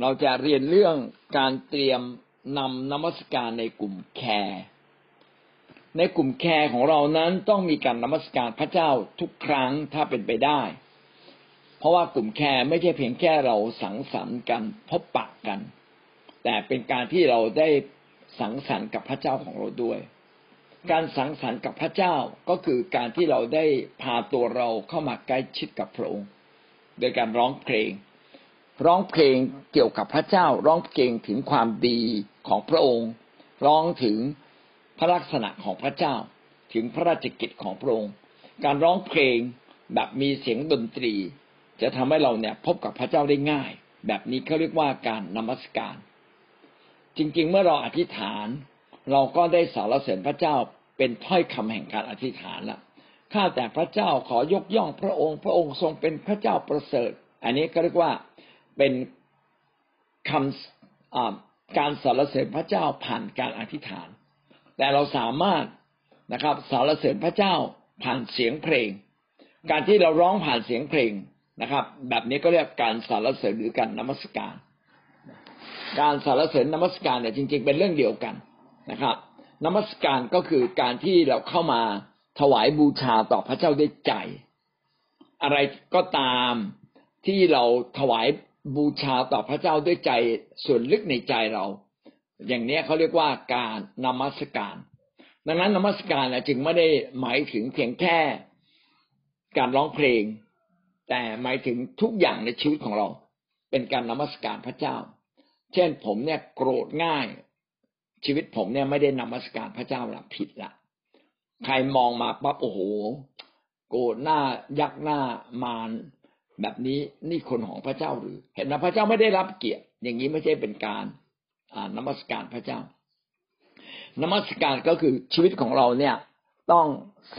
เราจะเรียนเรื่องการเตรียมนำนมัสการในกลุ่มแคร์ในกลุ่มแคร์ของเรานั้นต้องมีการนมัสการพระเจ้าทุกครั้งถ้าเป็นไปได้ เพราะว่ากลุ่มแคร์ไม่ใช่เพียงแค่เราสังสรรค์กันพบปะกัน แต่เป็นการที่เราได้สังสรรค์กับพระเจ้าของเราด้วย การสังสรรค์กับพระเจ้าก็คือการที่เราได้พาตัวเราเข้ามาใกล้ชิดกับพระองค์ โดยการร้องเพลง ร้องเพลงเกี่ยวกับพระเจ้า ร้องเพลงถึงความดีของพระองค์ ร้องถึงพระลักษณะของพระเจ้า ถึงพระราชกิจของพระองค์ การร้องเพลงแบบมีเสียงดนตรี จะทำให้เราเนี่ยพบกับพระเจ้าได้ง่าย แบบนี้เขาเรียกว่าการนมัสการ จริง ๆ เมื่อเราอธิษฐาน เราก็ได้สารเสริญพระเจ้าเป็นถ้อยคำแห่งการอธิษฐานละข้าแต่พระเจ้าขอยกย่องพระองค์ พระองค์ทรงเป็นพระเจ้าประเสริฐ อันนี้ก็เรียกว่า เป็นคำการสรรเสริญพระเจ้าผ่านการอธิษฐาน แต่เราสามารถนะครับสรรเสริญพระเจ้าผ่านเสียงเพลง การที่เราร้องผ่านเสียงเพลงนะครับ แบบนี้ก็เรียกการสรรเสริญหรือการนมัสการ การสรรเสริญนมัสการเนี่ยจริง ๆ เป็นเรื่องเดียวกันนะครับนมัสการก็คือการที่เราเข้ามาถวายบูชาต่อพระเจ้าด้วยใจ อะไรก็ตามที่เราถวาย บูชาต่อพระเจ้าด้วยใจส่วนลึกในใจเรา อย่างนี้เขาเรียกว่าการนมัสการ ดังนั้นนมัสการจึงไม่ได้หมายถึงเพียงแค่การร้องเพลง แต่หมายถึงทุกอย่างในชีวิตของเรา เป็นการนมัสการพระเจ้า เช่นผมเนี่ยโกรธง่าย ชีวิตผมเนี่ยไม่ได้นมัสการพระเจ้าละผิดละใครมองมาปั๊บโอ้โห โกรธหน้ายักหน้ามาร แบบนี้นี่คนของพระเจ้าหรือ เห็นไหมพระเจ้าไม่ได้รับเกียรติ อย่างนี้ไม่ใช่เป็นการนมัสการพระเจ้านมัสการก็คือชีวิตของเราเนี่ยต้อง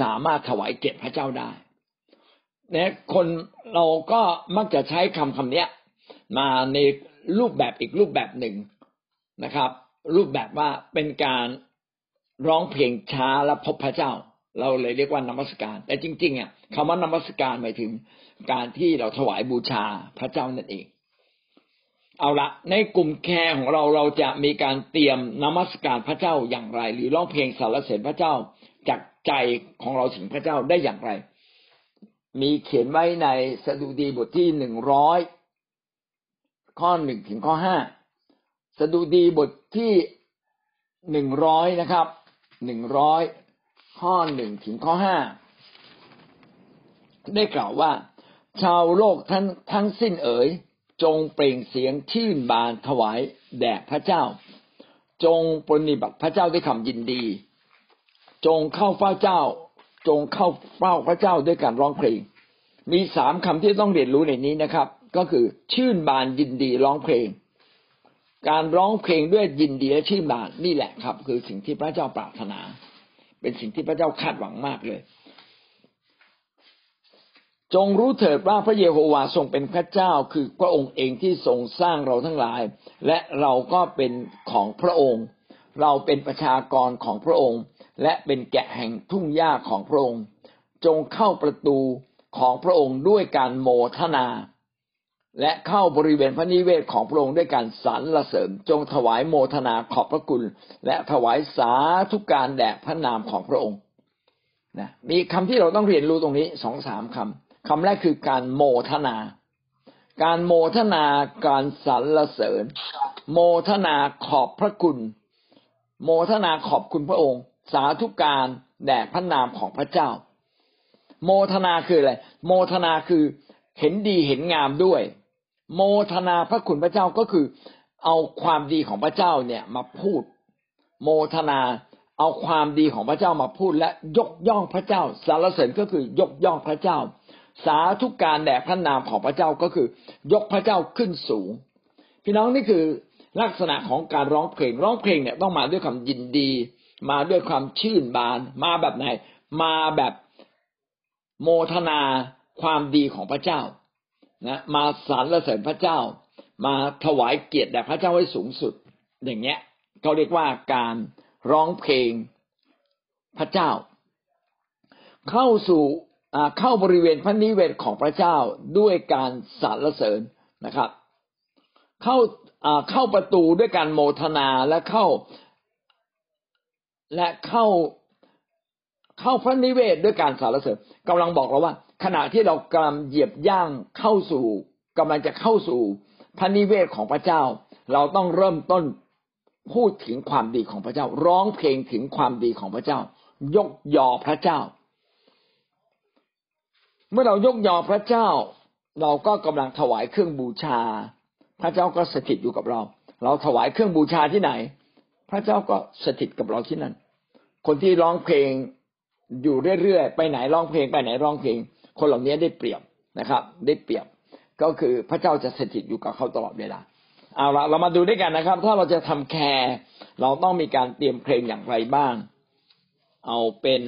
สามารถถวายเกียรติพระเจ้าได้เนี่ยคนเราก็มักจะใช้คำคำนี้มาในรูปแบบอีกรูปแบบหนึ่งนะครับ รูปแบบว่าเป็นการร้องเพลงช้าและพบพระเจ้า เราเลยเรียกว่านมัสการ แต่จริงๆอะคำว่านมัสการหมายถึงการที่เราถวายบูชาพระเจ้านั่นเอง เอาละในกลุ่มแคร์ของเราเราจะมีการเตรียมนมัสการพระเจ้าอย่างไร หรือร้องเพลงสรรเสริญพระเจ้าจากใจของเราถึงพระเจ้าได้อย่างไร มีเขียนไว้ในสดุดีบทที่หนึ่งร้อยข้อหนึ่งถึงข้อห้าสดุดีบทที่หนึ่งร้อยนะครับหนึ่งร้อย ข้อหนึ่งถึงข้อห้าได้กล่าวว่า ชาวโลกทั้งทั้งสิ้นเอ๋ย จงเปล่งเสียงชื่นบานถวายแด่พระเจ้า จงปฏิบัติพระเจ้าด้วยคำยินดี จงเข้าเฝ้าเจ้า จงเข้าเฝ้าพระเจ้าด้วยการร้องเพลง มีสามคำที่ต้องเรียนรู้ในนี้นะครับ ก็คือชื่นบานยินดีร้องเพลง การร้องเพลงด้วยยินดีและชื่นบานนี่แหละครับ คือสิ่งที่พระเจ้าปรารถนา เป็นสิ่งที่พระเจ้าคาดหวังมากเลย จงรู้เถิดว่าพระเยโฮวาทรงเป็นพระเจ้าคือพระองค์เองที่ทรงสร้างเราทั้งหลาย และเราก็เป็นของพระองค์ เราเป็นประชากรของพระองค์ และเป็นแกะแห่งทุ่งหญ้าของพระองค์ จงเข้าประตูของพระองค์ด้วยการโมทนา และเข้าบริเวณพระนิเวศของพระองค์ด้วยการสรรเสริญจงถวายโมทนาขอบพระคุณ และถวายสาธุการแด่พระนามของพระองค์นะมีคำที่เราต้องเรียนรู้ตรงนี้สองสามคำคำแรกคือการโมทนา การโมทนาการสรรเสริญ โมทนาขอบพระคุณ โมทนาขอบคุณพระองค์ สาธุการแด่พระนามของพระเจ้า โมทนาคืออะไรโมทนาคือเห็นดีเห็นงามด้วย โมทนาพระคุณพระเจ้าก็คือเอาความดีของพระเจ้าเนี่ยมาพูด โมทนาเอาความดีของพระเจ้ามาพูดและยกย่องพระเจ้า สารเสริญก็คือยกย่องพระเจ้า สาธุการแด่พระนามของพระเจ้าก็คือ ยกพระเจ้าขึ้นสูง พี่น้องนี่คือลักษณะของการร้องเพลงร้องเพลงเนี่ยต้องมาด้วยความยินดี มาด้วยความชื่นบาน มาแบบไหน มาแบบโมทนาความดีของพระเจ้า นะมาสรรเสริญพระเจ้า มาถวายเกียรติแด่พระเจ้าไว้สูงสุด อย่างเงี้ยเขาเรียกว่าการร้องเพลงพระเจ้า เข้าสู่เข้าบริเวณพระนิเวศของพระเจ้าด้วยการสรรเสริญนะครับ เข้าเข้าประตูด้วยการโมทนาและเข้า และเข้าเข้าพระนิเวศด้วยการสารเสริญกำลังบอกเราว่า ขณะที่เรากำลังเหยียบย่างเข้าสู่กำลังจะเข้าสู่พระนิเวศของพระเจ้า เราต้องเริ่มต้นพูดถึงความดีของพระเจ้า ร้องเพลงถึงความดีของพระเจ้า ยกยอพระเจ้า เมื่อเรายกยอพระเจ้า เราก็กำลังถวายเครื่องบูชา พระเจ้าก็สถิตอยู่กับเรา เราถวายเครื่องบูชาที่ไหน พระเจ้าก็สถิตกับเราที่นั่น คนที่ร้องเพลงอยู่เรื่อยๆไปไหนร้องเพลงไปไหนร้องเพลง คนเหล่านี้ได้เปรียบนะครับ ได้เปรียบก็คือพระเจ้าจะสถิตอยู่กับเขาตลอดเวลาเอาละเรามาดูด้วยกันนะครับ ถ้าเราจะทำแคร์เราต้องมีการเตรียมเพลงอย่างไรบ้าง เอาเป็น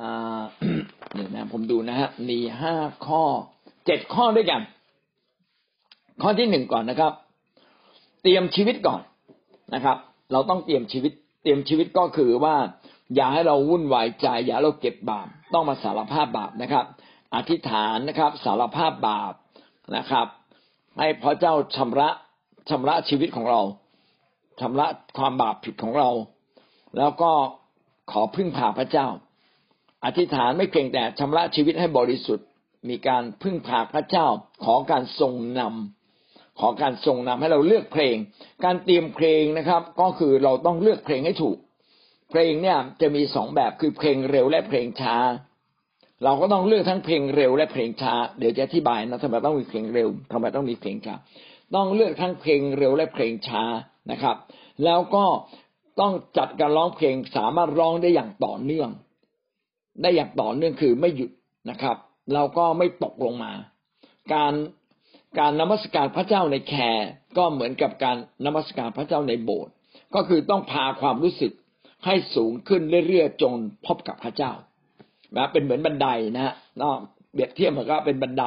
อ่าเดี๋ยวนะผมดูนะฮะมีห้าข้อเจ็ดข้อด้วยกัน ข้อที่หนึ่งก่อนนะครับ เตรียมชีวิตก่อนนะครับ เราต้องเตรียมชีวิต เตรียมชีวิตก็คือว่า อย่าให้เราวุ่นวายใจ อย่าเราเก็บบาปต้องมาสารภาพบาปนะครับ อธิษฐานนะครับ สารภาพบาปนะครับ ให้พระเจ้าชำระชำระชีวิตของเราชำระความบาปผิดของเรา แล้วก็ขอพึ่งพาพระเจ้า อธิษฐานไม่เพียงแต่ชำระชีวิตให้บริสุทธิ์ มีการพึ่งพาพระเจ้า ขอการทรงนำขอการทรงนำให้เราเลือกเพลง การเตรียมเพลงนะครับ ก็คือเราต้องเลือกเพลงให้ถูก เพลงเนี่ยจะมีสองแบบคือเพลงเร็วและเพลงช้า เราก็ต้องเลือกทั้งเพลงเร็วและเพลงช้า เดี๋ยวจะอธิบายนะทำไมต้องมีเพลงเร็วทำไมต้องมีเพลงช้า ต้องเลือกทั้งเพลงเร็วและเพลงช้านะครับ แล้วก็ต้องจัดการร้องเพลงสามารถร้องได้อย่างต่อเนื่อง ได้อย่างต่อเนื่องคือไม่หยุดนะครับ เราก็ไม่ตกลงมา การการนมัสการพระเจ้าในแคร์ก็เหมือนกับการนมัสการพระเจ้าในโบสถ์ก็คือต้องพาความรู้สึก ให้สูงขึ้นเรื่อยๆจนพบกับพระเจ้านะเป็นเหมือนบันไดนะฮะนอกเบียดเทียบมันก็เป็นบันได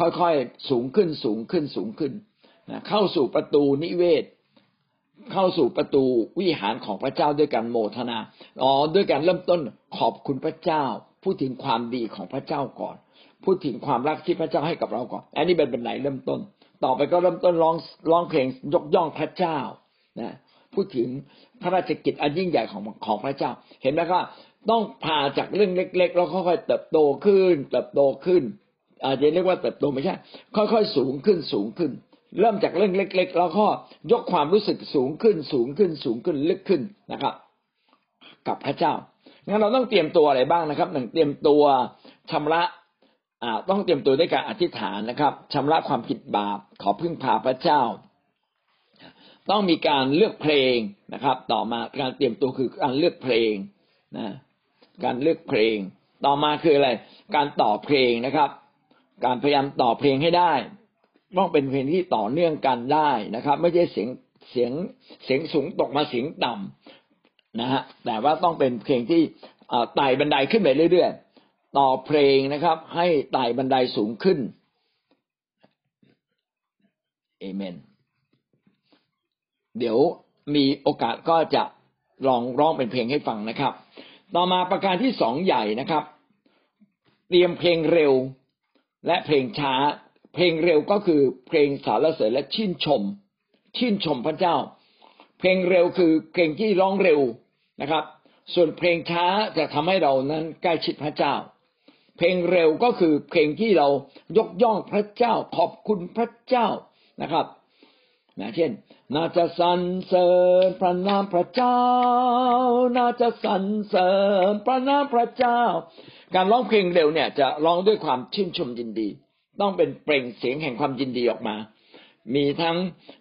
ค่อยๆสูงขึ้นสูงขึ้นสูงขึ้นนะเข้าสู่ประตูนิเวศ เข้าสู่ประตูวิหารของพระเจ้าด้วยการโมทนาอ๋อด้วยการเริ่มต้นขอบคุณพระเจ้า พูดถึงความดีของพระเจ้าก่อน พูดถึงความรักที่พระเจ้าให้กับเราก่อน อันนี้เป็นบันไดเริ่มต้น ต่อไปก็เริ่มต้นร้องร้องเพลงยกย่องพระเจ้านะ พูดถึงพระราชกิจอันยิ่งใหญ่ของของพระเจ้า เห็นไหมครับต้องพาจากเรื่องเล็ก ๆ แล้วค่อยๆเติบโตขึ้น เติบโตขึ้น อาจจะเรียกว่าเติบโตไม่ใช่ ค่อยๆ สูงขึ้นสูงขึ้น เริ่มจากเรื่องเล็ก ๆ แล้วก็ยกความรู้สึกสูงขึ้นสูงขึ้นสูงขึ้นลึกขึ้นนะครับ กับพระเจ้างั้นเราต้องเตรียมตัวอะไรบ้างนะครับหนึ่งเตรียมตัวชำระอ่าต้องเตรียมตัวด้วยการอธิษฐานนะครับชำระความผิดบาปขอพึ่งพาพระเจ้า ต้องมีการเลือกเพลงนะครับ ต่อมาการเตรียมตัวคือการเลือกเพลงนะการเลือกเพลง ต่อมาคืออะไร การต่อเพลงนะครับ การพยายามต่อเพลงให้ได้ต้องเป็นเพลงที่ต่อเนื่องกันได้นะครับ ไม่ใช่เสียงเสียงเสียงสูงตกมาเสียงต่ำนะฮะแต่ว่าต้องเป็นเพลงที่ไต่บันไดขึ้นไปเรื่อยๆ ต่อเพลงนะครับ ให้ไต่บันไดสูงขึ้นเอเมน เดี๋ยวมีโอกาสก็จะลองร้องเป็นเพลงให้ฟังนะครับ ต่อมาประการที่สองใหญ่นะครับ เตรียมเพลงเร็วและเพลงช้า เพลงเร็วก็คือเพลงสารเสริญและชื่นชม ชื่นชมพระเจ้า เพลงเร็วคือเพลงที่ร้องเร็วนะครับ ส่วนเพลงช้าจะทำให้เรานั้นใกล้ชิดพระเจ้า เพลงเร็วก็คือเพลงที่เรายกย่องพระเจ้าขอบคุณพระเจ้านะครับ นะเช่นน่าจะสรรเสริญพระนามพระเจ้า น่าจะสรรเสริญพระนามพระเจ้า การร้องเพลงเร็วเนี่ยจะร้องด้วยความชื่นชมยินดี ต้องเป็นเปล่งเสียงแห่งความยินดีออกมา มีทั้ง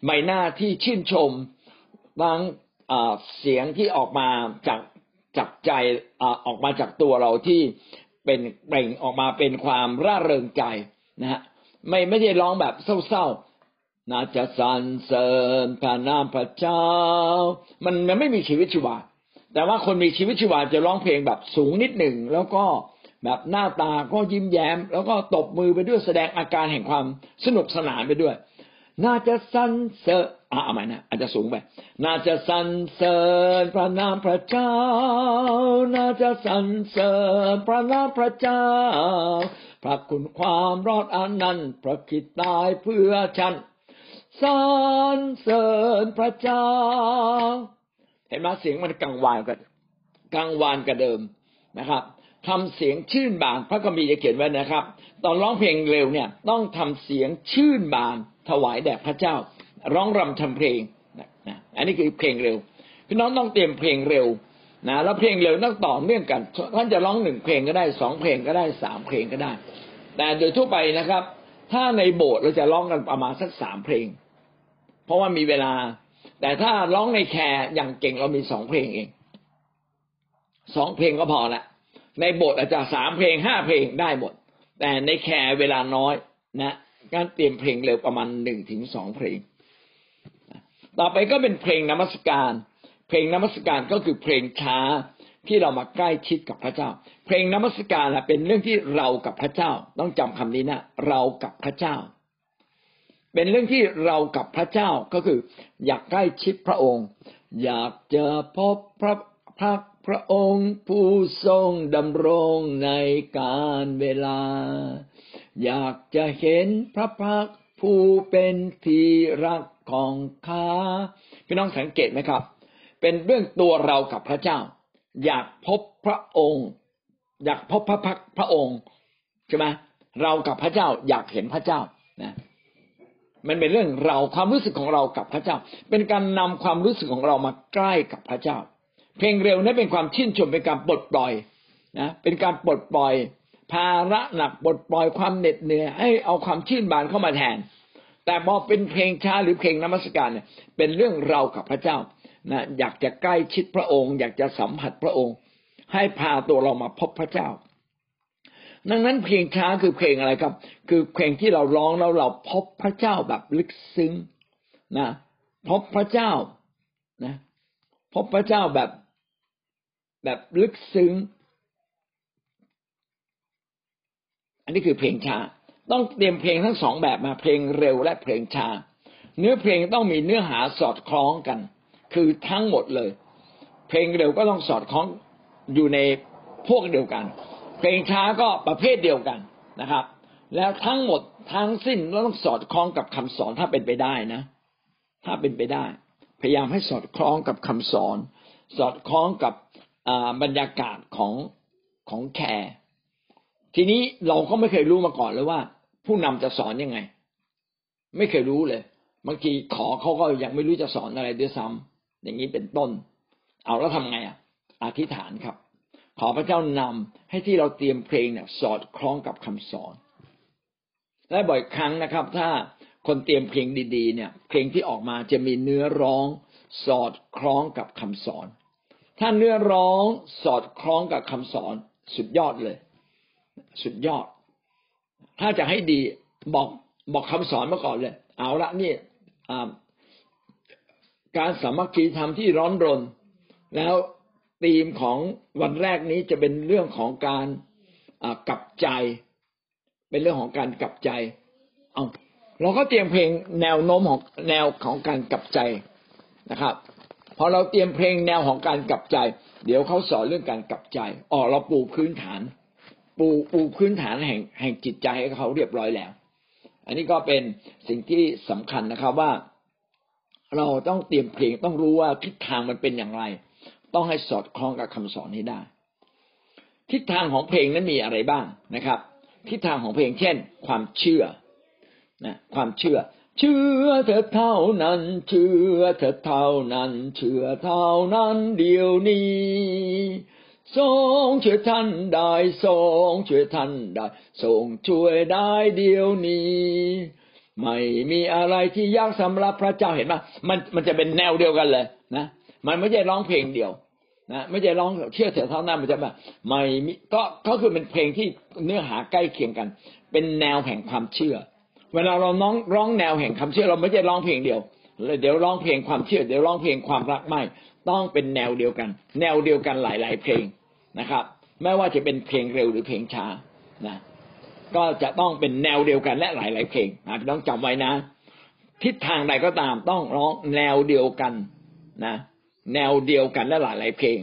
ใบหน้าที่ชื่นชมทั้งเสียงที่ออกมาจากจากใจออกมาจากตัวเราที่เป็นเปล่งออกมาเป็นความร่าเริงใจนะฮะไม่ไม่ได้ร้องแบบเศร้า น่าจะสรรเสริญพระนามพระเจ้า มันมันไม่มีชีวิตชีวา แต่ว่าคนมีชีวิตชีวาจะร้องเพลงแบบสูงนิดหนึ่ง แล้วก็แบบหน้าตาก็ยิ้มแย้ม แล้วก็ตบมือไปด้วยแสดงอาการแห่งความสนุกสนานไปด้วย น่าจะสรรเสริญอะเอาใหม่นะอาจจะสูงไป น่าจะสรรเสริญพระนามพระเจ้า น่าจะสรรเสริญพระนามพระเจ้า พระคุณความรอดอันนั้นพระคิดตายเพื่อฉัน สรรเสริญพระเจ้า เห็นไหมเสียงมันกังวานกันกังวานกระเดิมนะครับทำเสียงชื่นบานพระคัมภีร์จะเขียนไว้นะครับ ตอนร้องเพลงเร็วเนี่ย ต้องทำเสียงชื่นบานถวายแด่พระเจ้า ร้องรำทำเพลงนะอันนี้คือเพลงเร็วพี่น้องต้องเตรียมเพลงเร็วนะแล้วเพลงเร็วต้องต่อเนื่องกันท่านจะร้องหนึ่งเพลงก็ได้สองเพลงก็ได้สามเพลงก็ได้ แต่โดยทั่วไปนะครับ ถ้าในโบสถ์เราจะร้องกันประมาณสักสามเพลง เพราะว่ามีเวลา แต่ถ้าร้องในแคร์อย่างเก่งเรามีสองเพลงเองสองเพลงก็พอละในโบสถ์อาจจะสามเพลงห้าเพลงได้หมด แต่ในแคร์เวลาน้อยนะการเตรียมเพลงเร็วประมาณหนึ่งถึงสองเพลง ต่อไปก็เป็นเพลงนมัสการ เพลงนมัสการก็คือเพลงช้าที่เรามาใกล้ชิดกับพระเจ้า เพลงนมัสการเป็นเรื่องที่เรากับพระเจ้า ต้องจำคำนี้นะ เรากับพระเจ้า เป็นเรื่องที่เรากับพระเจ้าก็คือ อยากใกล้ชิดพระองค์ อยากจะพบพระพักพระองค์ผู้ทรงดำรงในการเวลา อยากจะเห็นพระพักผู้เป็นที่รักของข้าพี่น้องสังเกตไหมครับ เป็นเรื่องตัวเรากับพระเจ้า อยากพบพระองค์ อยากพบพระพักพระองค์ใช่ไหมเรากับพระเจ้าอยากเห็นพระเจ้านะ มันเป็นเรื่องเราความรู้สึกของเรากับพระเจ้า เป็นการนำความรู้สึกของเรามาใกล้กับพระเจ้า เพลงเร็วนั้นเป็นความชื่นชมเป็นการปลดปล่อยนะเป็นการปลดปล่อย ภาระหนักปลดปล่อยความเหน็ดเหนื่อยให้เอาความชื่นบานเข้ามาแทน แต่พอเป็นเพลงช้าหรือเพลงนมัสการเนี่ยเป็นเรื่องเรากับพระเจ้านะอยากจะใกล้ชิดพระองค์ อยากจะสัมผัสพระองค์ ให้พาตัวเรามาพบพระเจ้า ดังนั้นเพลงช้าคือเพลงอะไรครับ คือเพลงที่เราร้องแล้วเราพบพระเจ้าแบบลึกซึ้งนะพบพระเจ้านะพบพระเจ้าแบบแบบลึกซึ้ง อันนี้คือเพลงช้า ต้องเตรียมเพลงทั้งสองแบบมาเพลงเร็วและเพลงช้า เนื้อเพลงต้องมีเนื้อหาสอดคล้องกัน คือทั้งหมดเลย เพลงเร็วก็ต้องสอดคล้องอยู่ในพวกเดียวกัน เพลงช้าก็ประเภทเดียวกันนะครับ แล้วทั้งหมดทั้งสิ้นต้องสอดคล้องกับคำสอนถ้าเป็นไปได้นะ ถ้าเป็นไปได้ พยายามให้สอดคล้องกับคำสอน สอดคล้องกับบรรยากาศของของแคร์ทีนี้เราก็ไม่เคยรู้มาก่อนเลยว่า ผู้นำจะสอนยังไง ไม่เคยรู้เลยบางทีขอเขาก็ยังไม่รู้จะสอนอะไรด้วยซ้ำอย่างนี้เป็นต้น เอาแล้วทำไงอะ อธิษฐานครับ ขอพระเจ้านำให้ที่เราเตรียมเพลงเนี่ยสอดคล้องกับคำสอน และบ่อยครั้งนะครับ ถ้าคนเตรียมเพลงดี ๆ เนี่ย เพลงที่ออกมาจะมีเนื้อร้องสอดคล้องกับคำสอน ถ้าเนื้อร้องสอดคล้องกับคำสอน สุดยอดเลย สุดยอด ถ้าจะให้ดีบอกบอกคำสอนมาก่อนเลย เอาละนี่การสามัคคีธรรมที่ร้อนรน แล้ว ธีมของวันแรกนี้จะเป็นเรื่องของการกลับใจ เป็นเรื่องของการกลับใจ เอาเราก็เตรียมเพลงแนวโน้มของแนวของการกลับใจนะครับ พอเราเตรียมเพลงแนวของการกลับใจ เดี๋ยวเขาสอนเรื่องการกลับใจอ๋อเราปูพื้นฐาน ปูปูพื้นฐานแห่งแห่งจิตใจให้เขาเรียบร้อยแล้ว อันนี้ก็เป็นสิ่งที่สำคัญนะครับว่า เราต้องเตรียมเพลงต้องรู้ว่าทิศทางมันเป็นอย่างไร ต้องให้สอดคล้องกับคำสอนนี้ได้ ทิศทางของเพลงนั้นมีอะไรบ้างนะครับ ทิศทางของเพลงเช่น ความเชื่อนะความเชื่อ เชื่อเธอเท่านั้น เชื่อเธอเท่านั้น เชื่อเท่านั้นเดียวนี้ทรงช่วยท่านได้ทรงช่วยท่านได้ทรงช่วยได้เดียวนี้ ไม่มีอะไรที่ยากสำหรับพระเจ้าเห็นไหมมันมันจะเป็นแนวเดียวกันเลยนะ มันไม่ใช่ร้องเพลงเดียว นะไม่ใช่ร้องเชื่อเถอเท่านั้นมันจะแบบไม่มีก็ก็คือเป็นเพลงที่เนื้อหาใกล้เคียงกัน เป็นแนวแห่งความเชื่อ เวลาเราน้องร้องแนวแห่งความเชื่อ เราไม่ใช่ร้องเพลงเดียวเดี๋ยวร้องเพลงความเชื่อ เดี๋ยวร้องเพลงความรักไม่ ต้องเป็นแนวเดียวกัน แนวเดียวกันหลาย ๆ เพลงนะครับ ไม่ว่าจะเป็นเพลงเร็วหรือเพลงช้านะก็จะต้องเป็นแนวเดียวกันและหลาย ๆ เพลงนะพี่น้องจำไว้นะ ทิศทางใดก็ตามต้องร้องแนวเดียวกันนะ แนวเดียวกันและหลายๆเพลง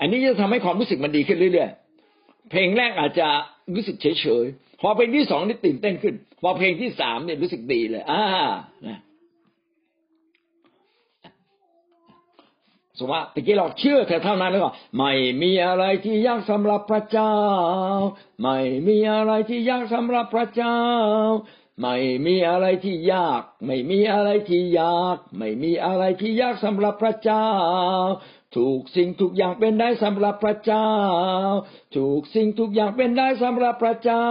อันนี้จะทำให้ความรู้สึกมันดีขึ้นเรื่อยๆ เพลงแรกอาจจะรู้สึกเฉยๆ พอเพลงที่สองนี่ตื่นเต้นขึ้น พอเพลงที่สามเนี่ยรู้สึกดีเลย อ่านะสมมติว่าตะกี้เราเชื่อเธอเท่านั้นแล้วก็ไม่มีอะไรที่ยากสำหรับพระเจ้า ไม่มีอะไรที่ยากสำหรับพระเจ้า ไม่มีอะไรที่ยาก ไม่มีอะไรที่ยาก ไม่มีอะไรที่ยากสำหรับพระเจ้า ถูกสิ่งทุกอย่างเป็นได้สำหรับพระเจ้า ถูกสิ่งทุกอย่างเป็นได้สำหรับพระเจ้า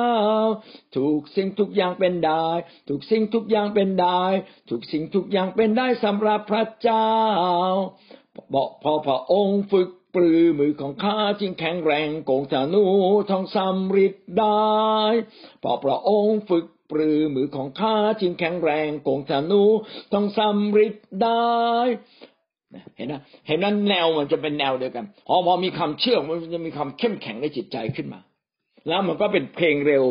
ถูกสิ่งทุกอย่างเป็นได้ ถูกสิ่งทุกอย่างเป็นได้ ถูกสิ่งทุกอย่างเป็นได้สำหรับพระเจ้าบอกพอพระองค์ฝึกปรือมือของข้าจึงแข็งแรงโกงธนูทองสำริดได้ พอพระองค์ฝึก ปรือมือของข้าจึงแข็งแรงโกงธนูทองสำริดได้เห็นนะเห็นนั้นแนวมันจะเป็นแนวเดียวกันพอพอมีคำเชื่อมันจะมีความเข้มแข็งในจิตใจขึ้นมา แล้วมันก็เป็นเพลงเร็ว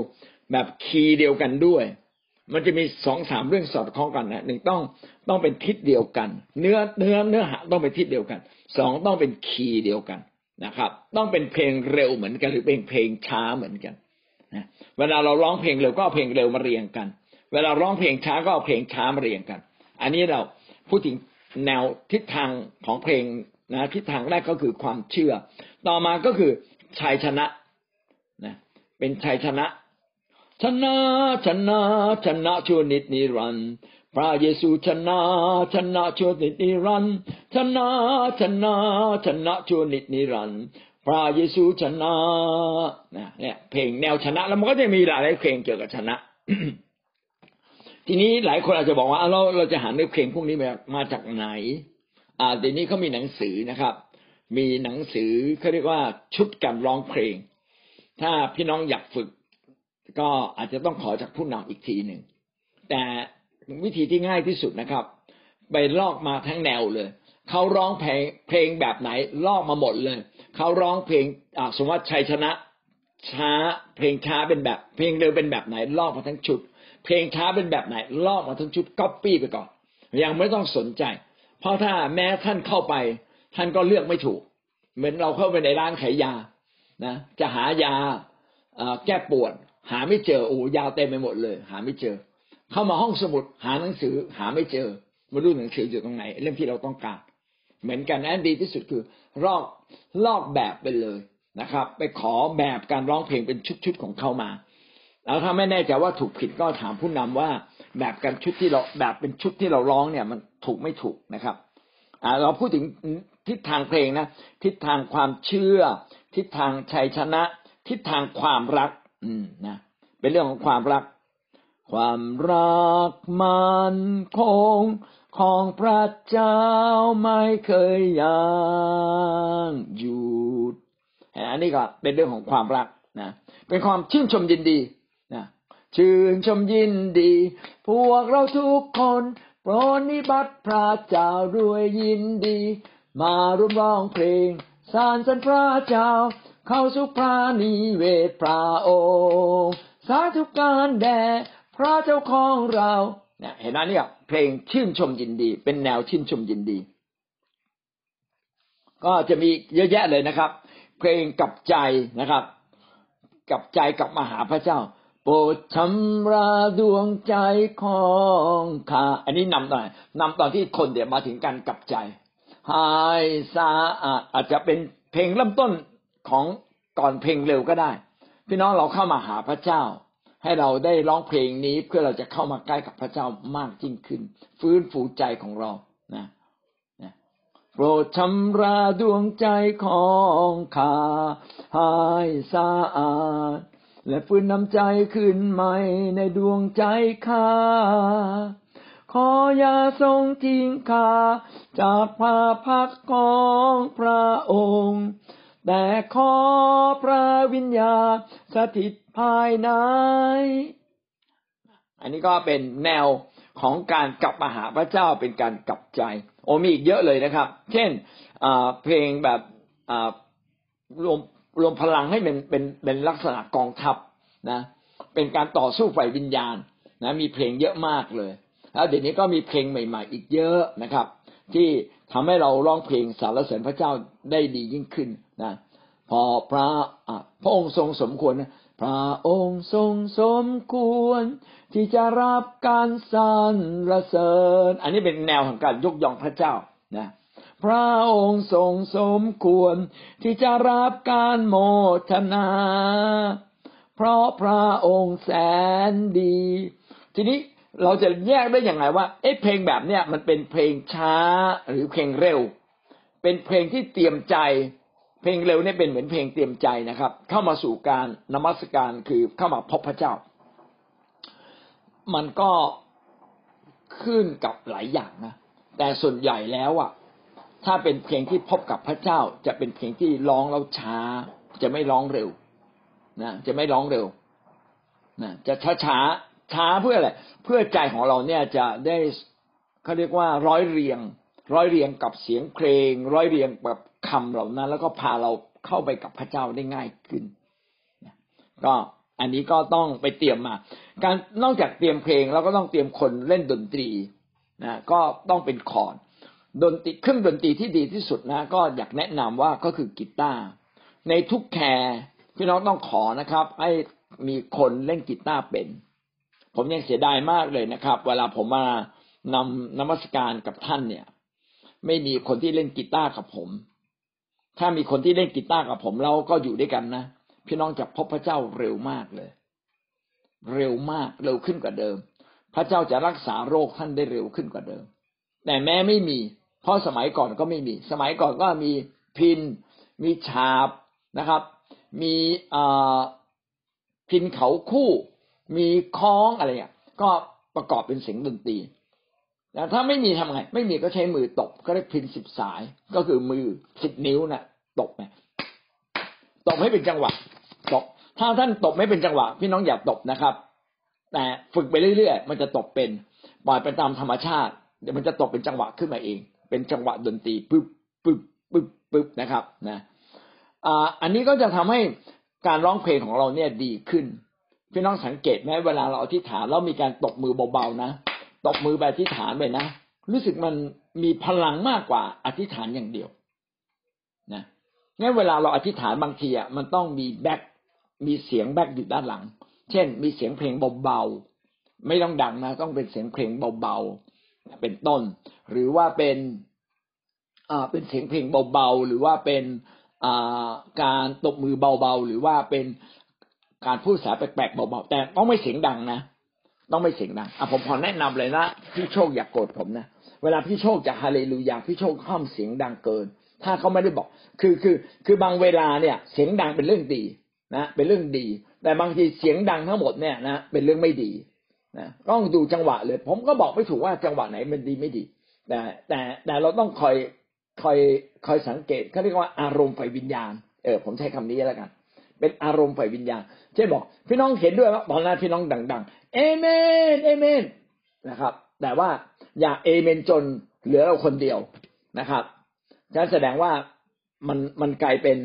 แบบคีย์เดียวกันด้วย มันจะมีสองสามเรื่องสอดคล้องกันนะหนึ่งต้องต้องเป็นทิศเดียวกัน เนื้อเนื้อเนื้อหาต้องเป็นทิศเดียวกันสองต้องเป็นคีย์เดียวกันนะครับ ต้องเป็นเพลงเร็วเหมือนกันหรือเป็นเพลงช้าเหมือนกัน นะเวลาเราร้องเพลงเร็วก็เอาเพลงเร็วมาเรียงกัน เวลาร้องเพลงช้าก็เอาเพลงช้ามาเรียงกัน อันนี้เราพูดถึงแนวทิศทางของเพลงนะทิศทางแรกก็คือความเชื่อ ต่อมาก็คือชัยชนะนะเป็นชัยชนะ ชนะชนะชนะชั่วนิจนิรันดร์พระเยซูชนะชนะชั่วนิจนิรันดร์ชนะชนะชนะชั่วนิจนิรันดร์ พระเยซูชนะเนี่ยเพลงแนวชนะแล้วมันก็จะมีหลายเพลงเกี่ยวกับชนะ ทีนี้หลายคนอาจจะบอกว่าเราเราจะหาเนื้อเพลงพวกนี้มามาจากไหน อ่าเดี๋ยวนี้เขามีหนังสือนะครับ มีหนังสือเขาเรียกว่าชุดการร้องเพลง ถ้าพี่น้องอยากฝึก ก็อาจจะต้องขอจากผู้นำอีกทีหนึ่งแต่วิธีที่ง่ายที่สุดนะครับ ไปลอกมาทั้งแนวเลยเขาร้องเพลงเพลงแบบไหนลอกมาหมดเลย เขาร้องเพลงสมมติชัยชนะ ช้า เพลงช้าเป็นแบบ เพลงเร็วเป็นแบบไหนลอกมาทั้งชุด เพลงช้าเป็นแบบไหนลอกมาทั้งชุดก๊อปปี้ไปก่อน ยังไม่ต้องสนใจ เพราะถ้าแม้ท่านเข้าไป ท่านก็เลือกไม่ถูก เหมือนเราเข้าไปในร้านขายยานะ จะหายาแก้ปวด หาไม่เจอโอ้ยาวเต็มไปหมดเลย หาไม่เจอ เข้ามาห้องสมุดหาหนังสือ หาไม่เจอมาดูหนังสืออยู่ตรงไหน เล่มที่เราต้องการ เหมือนกันอันดีที่สุดคือลอกลอกแบบไปเลยนะครับ ไปขอแบบการร้องเพลงเป็นชุดๆของเขามา แล้วถ้าไม่แน่ใจว่าถูกผิดก็ถามผู้นำว่า แบบการชุดที่เราแบบเป็นชุดที่เราร้องเนี่ยมันถูกไม่ถูกนะครับอ่าเราพูดถึงทิศทางเพลงนะทิศทางความเชื่อ ทิศทางชัยชนะ ทิศทางความรัก อืมนะเป็นเรื่องของความรัก ความรักมันคง ของพระเจ้าไม่เคยยังหยุดอันนี้ก็เป็นเรื่องของความรักนะเป็นความชื่นชมยินดีนะชื่นชมยินดี พวกเราทุกคนโปรนิบัติพระเจ้าด้วยยินดี มาร่วมร้องเพลงสรรเสริญพระเจ้า เข้าสุพระนิเวศพระองค์ สาธุการแด่พระเจ้าของเรา เนี่ยเห็นไหมเนี่ยเพลงชื่นชมยินดี เป็นแนวชื่นชมยินดี ก็จะมีเยอะแยะเลยนะครับ เพลงกับใจนะครับ กับใจกับมาหาพระเจ้า โปรดชำระดวงใจของข้าอันนี้นำตอนนำตอนที่คนเดี๋ยวมาถึงการกับใจหายสาอาดอาจจะเป็นเพลงเริ่มต้นของก่อนเพลงเร็วก็ได้ พี่น้องเราเข้ามาหาพระเจ้า ให้เราได้ร้องเพลงนี้เพื่อเราจะเข้ามาใกล้กับพระเจ้ามากยิ่งขึ้น ฟื้นฟูใจของเรานะโปรดชำระดวงใจของข้าให้สะอาด และฟื้นน้ำใจขึ้นใหม่ในดวงใจข้าขออย่าทรงทิ้งข้าจากพาพักของพระองค์ แต่ขอพระวิญญาณสถิต ภายใน อันนี้ก็เป็นแนวของการกลับมาหาพระเจ้าเป็นการกลับใจ โอ้มีอีกเยอะเลยนะครับ เช่นเพลงแบบรวมรวมพลังให้เป็นเป็นเป็นลักษณะกองทัพนะ เป็นการต่อสู้ฝ่ายวิญญาณนะมีเพลงเยอะมากเลย แล้วเดี๋ยวนี้ก็มีเพลงใหม่ ๆ อีกเยอะนะครับ ที่ทำให้เราร้องเพลงสรรเสริญพระเจ้าได้ดียิ่งขึ้นนะพอพระอะพระองค์ทรงสมควรนะ พระองค์ทรงสมควร ที่จะรับการสรรเสริญ อันนี้เป็นแนวของการยกย่องพระเจ้านะพระองค์ทรงสมควร ที่จะรับการโมทนา เพราะพระองค์แสนดี ทีนี้เราจะแยกได้อย่างไรว่าเอ๊ะเพลงแบบเนี้ยมันเป็นเพลงช้าหรือเพลงเร็ว เป็นเพลงที่เตรียมใจ เพลงเร็วนี่เป็นเหมือนเพลงเตรียมใจนะครับ เข้ามาสู่การนมัสการคือเข้ามาพบพระเจ้า มันก็ขึ้นกับหลายอย่างนะแต่ส่วนใหญ่แล้วอะ ถ้าเป็นเพลงที่พบกับพระเจ้า จะเป็นเพลงที่ร้องแล้วช้า จะไม่ร้องเร็วนะจะไม่ร้องเร็วนะจะช้าช้าช้าเพื่ออะไรเพื่อใจของเราเนี่ยจะได้เขาเรียกว่าร้อยเรียง ร้อยเรียงกับเสียงเพลง ร้อยเรียงแบบ คำเหล่านั้น แล้วก็พาเราเข้าไปกับพระเจ้าได้ง่ายขึ้นก็อันนี้ก็ต้องไปเตรียมมา การนอกจากเตรียมเพลงเราก็ต้องเตรียมคนเล่นดนตรีนะก็ต้องเป็นคอร์ดดนตรีเครื่องดนตรีที่ดีที่สุดนะ ก็อยากแนะนำว่าก็คือกีตาร์ในทุกแคร์พี่น้องต้องขอนะครับ ให้มีคนเล่นกีตาร์เป็น ผมยังเสียดายมากเลยนะครับ เวลาผมมานำนมัสการกับท่านเนี่ย ไม่มีคนที่เล่นกีตาร์กับผม ถ้ามีคนที่เล่นกีตาร์กับผมเราก็อยู่ด้วยกันนะพี่น้องจะพบพระเจ้าเร็วมากเลย เร็วมากเร็วขึ้นกว่าเดิม พระเจ้าจะรักษาโรคท่านได้เร็วขึ้นกว่าเดิม แต่แม้ไม่มี เพราะสมัยก่อนก็ไม่มี สมัยก่อนก็มีพิน มีฉาบนะครับ มีพินเขาคู่ มีค้องอะไรเงี้ยก็ประกอบเป็นเสียงดนตรี แต่ถ้าไม่มีทำไง ไม่มีก็ใช้มือตบก็เรียกพินสิบสาย ก็คือมือสิบนิ้วนะ่ะ ตบไงตบให้เป็นจังหวะตบถ้าท่านตบไม่เป็นจังหวะ พี่น้องอย่าตบนะครับ แต่ฝึกไปเรื่อยๆมันจะตบเป็นปล่อยไปตามธรรมชาติเดี๋ยวมันจะตบเป็นจังหวะขึ้นมาเอง เป็นจังหวะดนตรีปึ๊บปึ๊บปึ๊บปึ๊บนะครับนะอ่าอันนี้ก็จะทำให้การร้องเพลงของเราเนี่ยดีขึ้น พี่น้องสังเกตไหมเวลาเราอธิษฐานแล้วมีการตบมือเบาๆนะ ตบมือแบบอธิษฐานไปนะรู้สึกมันมีพลังมากกว่าอธิษฐานอย่างเดียวนะงั้นเวลาเราอธิษฐานบางทีอะมันต้องมีแบ็กมีเสียงแบ็กอยู่ด้านหลัง เช่น มีเสียงเพลงเบาๆไม่ต้องดังนะต้องเป็นเสียงเพลงเบาๆเป็นต้น หรือว่าเป็นอ่าเป็นเสียงเพลงเบาๆหรือว่าเป็นอ่าการตบมือเบาๆหรือว่าเป็นการพูดสาแปลกๆเบาๆแต่ต้องไม่เสียงดังนะ ต้องไม่เสียงดังอะผมขอแนะนำเลยนะพี่โชคอย่ากโกรธผมนะเวลาพี่โชคจะฮาเลลูยาพี่โชคห้ามเสียงดังเกิน ถ้าเขาไม่ได้บอก คือคือ คือบางเวลาเนี่ย เสียงดังเป็นเรื่องดีนะ เป็นเรื่องดี แต่บางทีเสียงดังทั้งหมดเนี่ยนะเป็นเรื่องไม่ดีนะต้องดูจังหวะเลย ผมก็บอกไม่ถูกว่าจังหวะไหนมันดีไม่ดี แต่ แต่แต่เราต้องคอยคอยคอยสังเกตเขาเรียกว่าอารมณ์ไฟวิญญาณเออผมใช้คำนี้แล้วกัน เป็นอารมณ์ฝ่ายวิญญาณเช่นบอก พี่น้องเห็นด้วยว่าตอนนั้นพี่น้องดัง เอเมนเอเมนนะครับ แต่ว่าอย่าเอเมนจนเหลือเราคนเดียวนะครับนั่นแสดงว่ามันมันกลายเป็น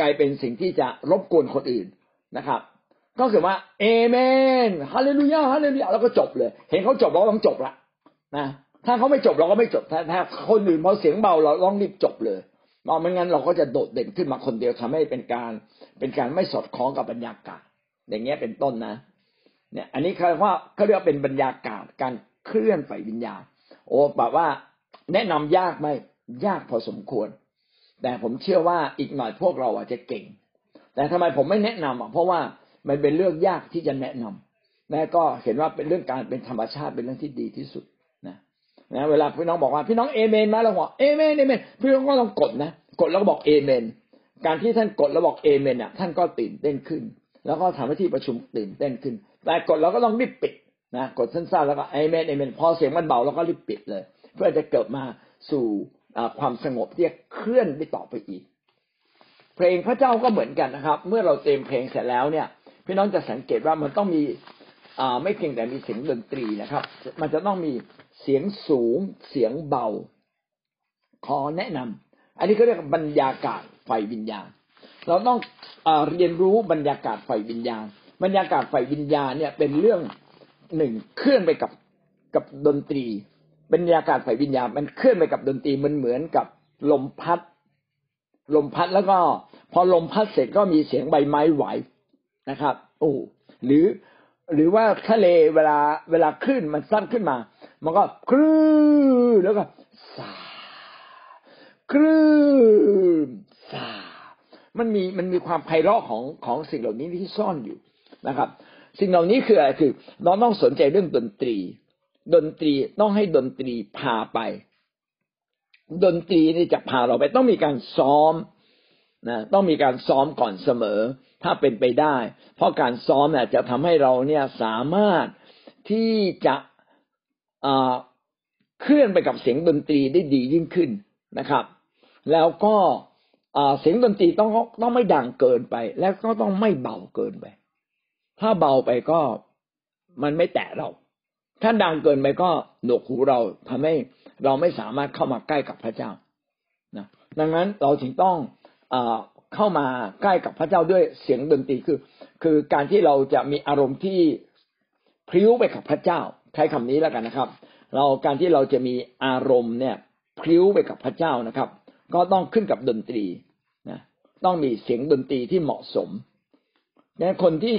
กลายเป็นสิ่งที่จะรบกวนคนอื่นนะครับ ก็คือว่าเอเมนฮาเลลูยาฮาเลลูยาแล้วก็จบเลย เห็นเขาจบเราต้องจบละนะถ้าเขาไม่จบเราก็ไม่จบถ้าถ้าคนอื่นพอเสียงเบาเราต้องรีบจบเลยมองไม่งั้นเราก็จะโดดเด่นขึ้นมาคนเดียวทำให้เป็นการเป็นการไม่สอดคล้องกับบรรยากาศอย่างเงี้ยเป็นต้นนะ เนี่ย อันนี้เขาว่าเขาเรียกว่าเป็นบรรยากาศการเคลื่อนฝ่ายวิญญาณ โอ้แบบว่าแนะนำยากไหมยากพอสมควร แต่ผมเชื่อว่าอีกหน่อยพวกเราอาจจะเก่ง แต่ทำไมผมไม่แนะนำอะเพราะว่ามันเป็นเรื่องยากที่จะแนะนำแม่ก็เห็นว่าเป็นเรื่องการเป็นธรรมชาติเป็นเรื่องที่ดีที่สุดนะเวลาพี่น้องบอกว่าพี่น้องเอเมนมาแล้วบอกเอเมนเอเมนพี่น้องก็ต้องกดนะกดแล้วก็บอกเอเมน การที่ท่านกดแล้วบอกเอเมนอะท่านก็ตื่นเต้นขึ้น แล้วก็ทำให้ที่ประชุมตื่นเต้นขึ้น แต่กดเราก็ต้องรีบปิดนะกดสั้นๆแล้วก็เอเมนเอเมนพอเสียงมันเบาเราก็รีบปิดเลย เพื่อจะเกิดมาสู่ความสงบที่เคลื่อนไปต่อไปอีก เพลงพระเจ้าก็เหมือนกันนะครับ เมื่อเราเต็มเพลงเสร็จแล้วเนี่ย พี่น้องจะสังเกตว่ามันต้องมีไม่เพียงแต่มีเสียงดนตรีนะครับ มันจะต้องมีเสียงสูงเสียงเบา ขอแนะนำอันนี้ก็เรียกบรรยากาศไฟวิญญาณ เราต้องอเรียนรู้บรรยากาศไฟวิญญาณ บรรยากาศไฟวิญญาณเนี่ยเป็นเรื่องหนึ่งเคลื่อนไปกับกับดนตรีบรรยากาศไฟวิญญาณมันเคลื่อนไปกับดนตรีมันเหมือนกับลมพัด ลมพัดแล้วก็ พอลมพัดเสร็จก็มีเสียงใบไม้ไหวนะครับโอ้หรือหรือว่าทะเลเวลาเวลาคลื่นมันสั้นขึ้นมา มันก็คลื่นแล้วก็สาคลื่นสามันมีมันมีความไพเราะของของสิ่งเหล่านี้ที่ซ่อนอยู่ นะครับ สิ่งเหล่านี้คืออะไรคือเราต้องสนใจเรื่องดนตรี ดนตรีต้องให้ดนตรีพาไป ดนตรีนี่จะพาเราไปต้องมีการซ้อมนะต้องมีการซ้อมก่อนเสมอ ถ้าเป็นไปได้ เพราะการซ้อมเนี่ยจะทำให้เราเนี่ยสามารถที่จะเคลื่อนไปกับเสียงดนตรีได้ดียิ่งขึ้นนะครับ แล้วก็เสียงดนตรีต้องต้องไม่ดังเกินไป แล้วก็ต้องไม่เบาเกินไป ถ้าเบาไปก็มันไม่แตะเรา ถ้าดังเกินไปก็หนวกหูเราทำให้เราไม่สามารถเข้ามาใกล้กับพระเจ้านะดังนั้นเราถึงต้องเข้ามาใกล้กับพระเจ้าด้วยเสียงดนตรีคือ คือการที่เราจะมีอารมณ์ที่พริ้วไปกับพระเจ้า ใช้คำนี้แล้วกันนะครับ เราการที่เราจะมีอารมณ์เนี่ยพริ้วไปกับพระเจ้านะครับ ก็ต้องขึ้นกับดนตรีนะต้องมีเสียงดนตรีที่เหมาะสมดังนะคนที่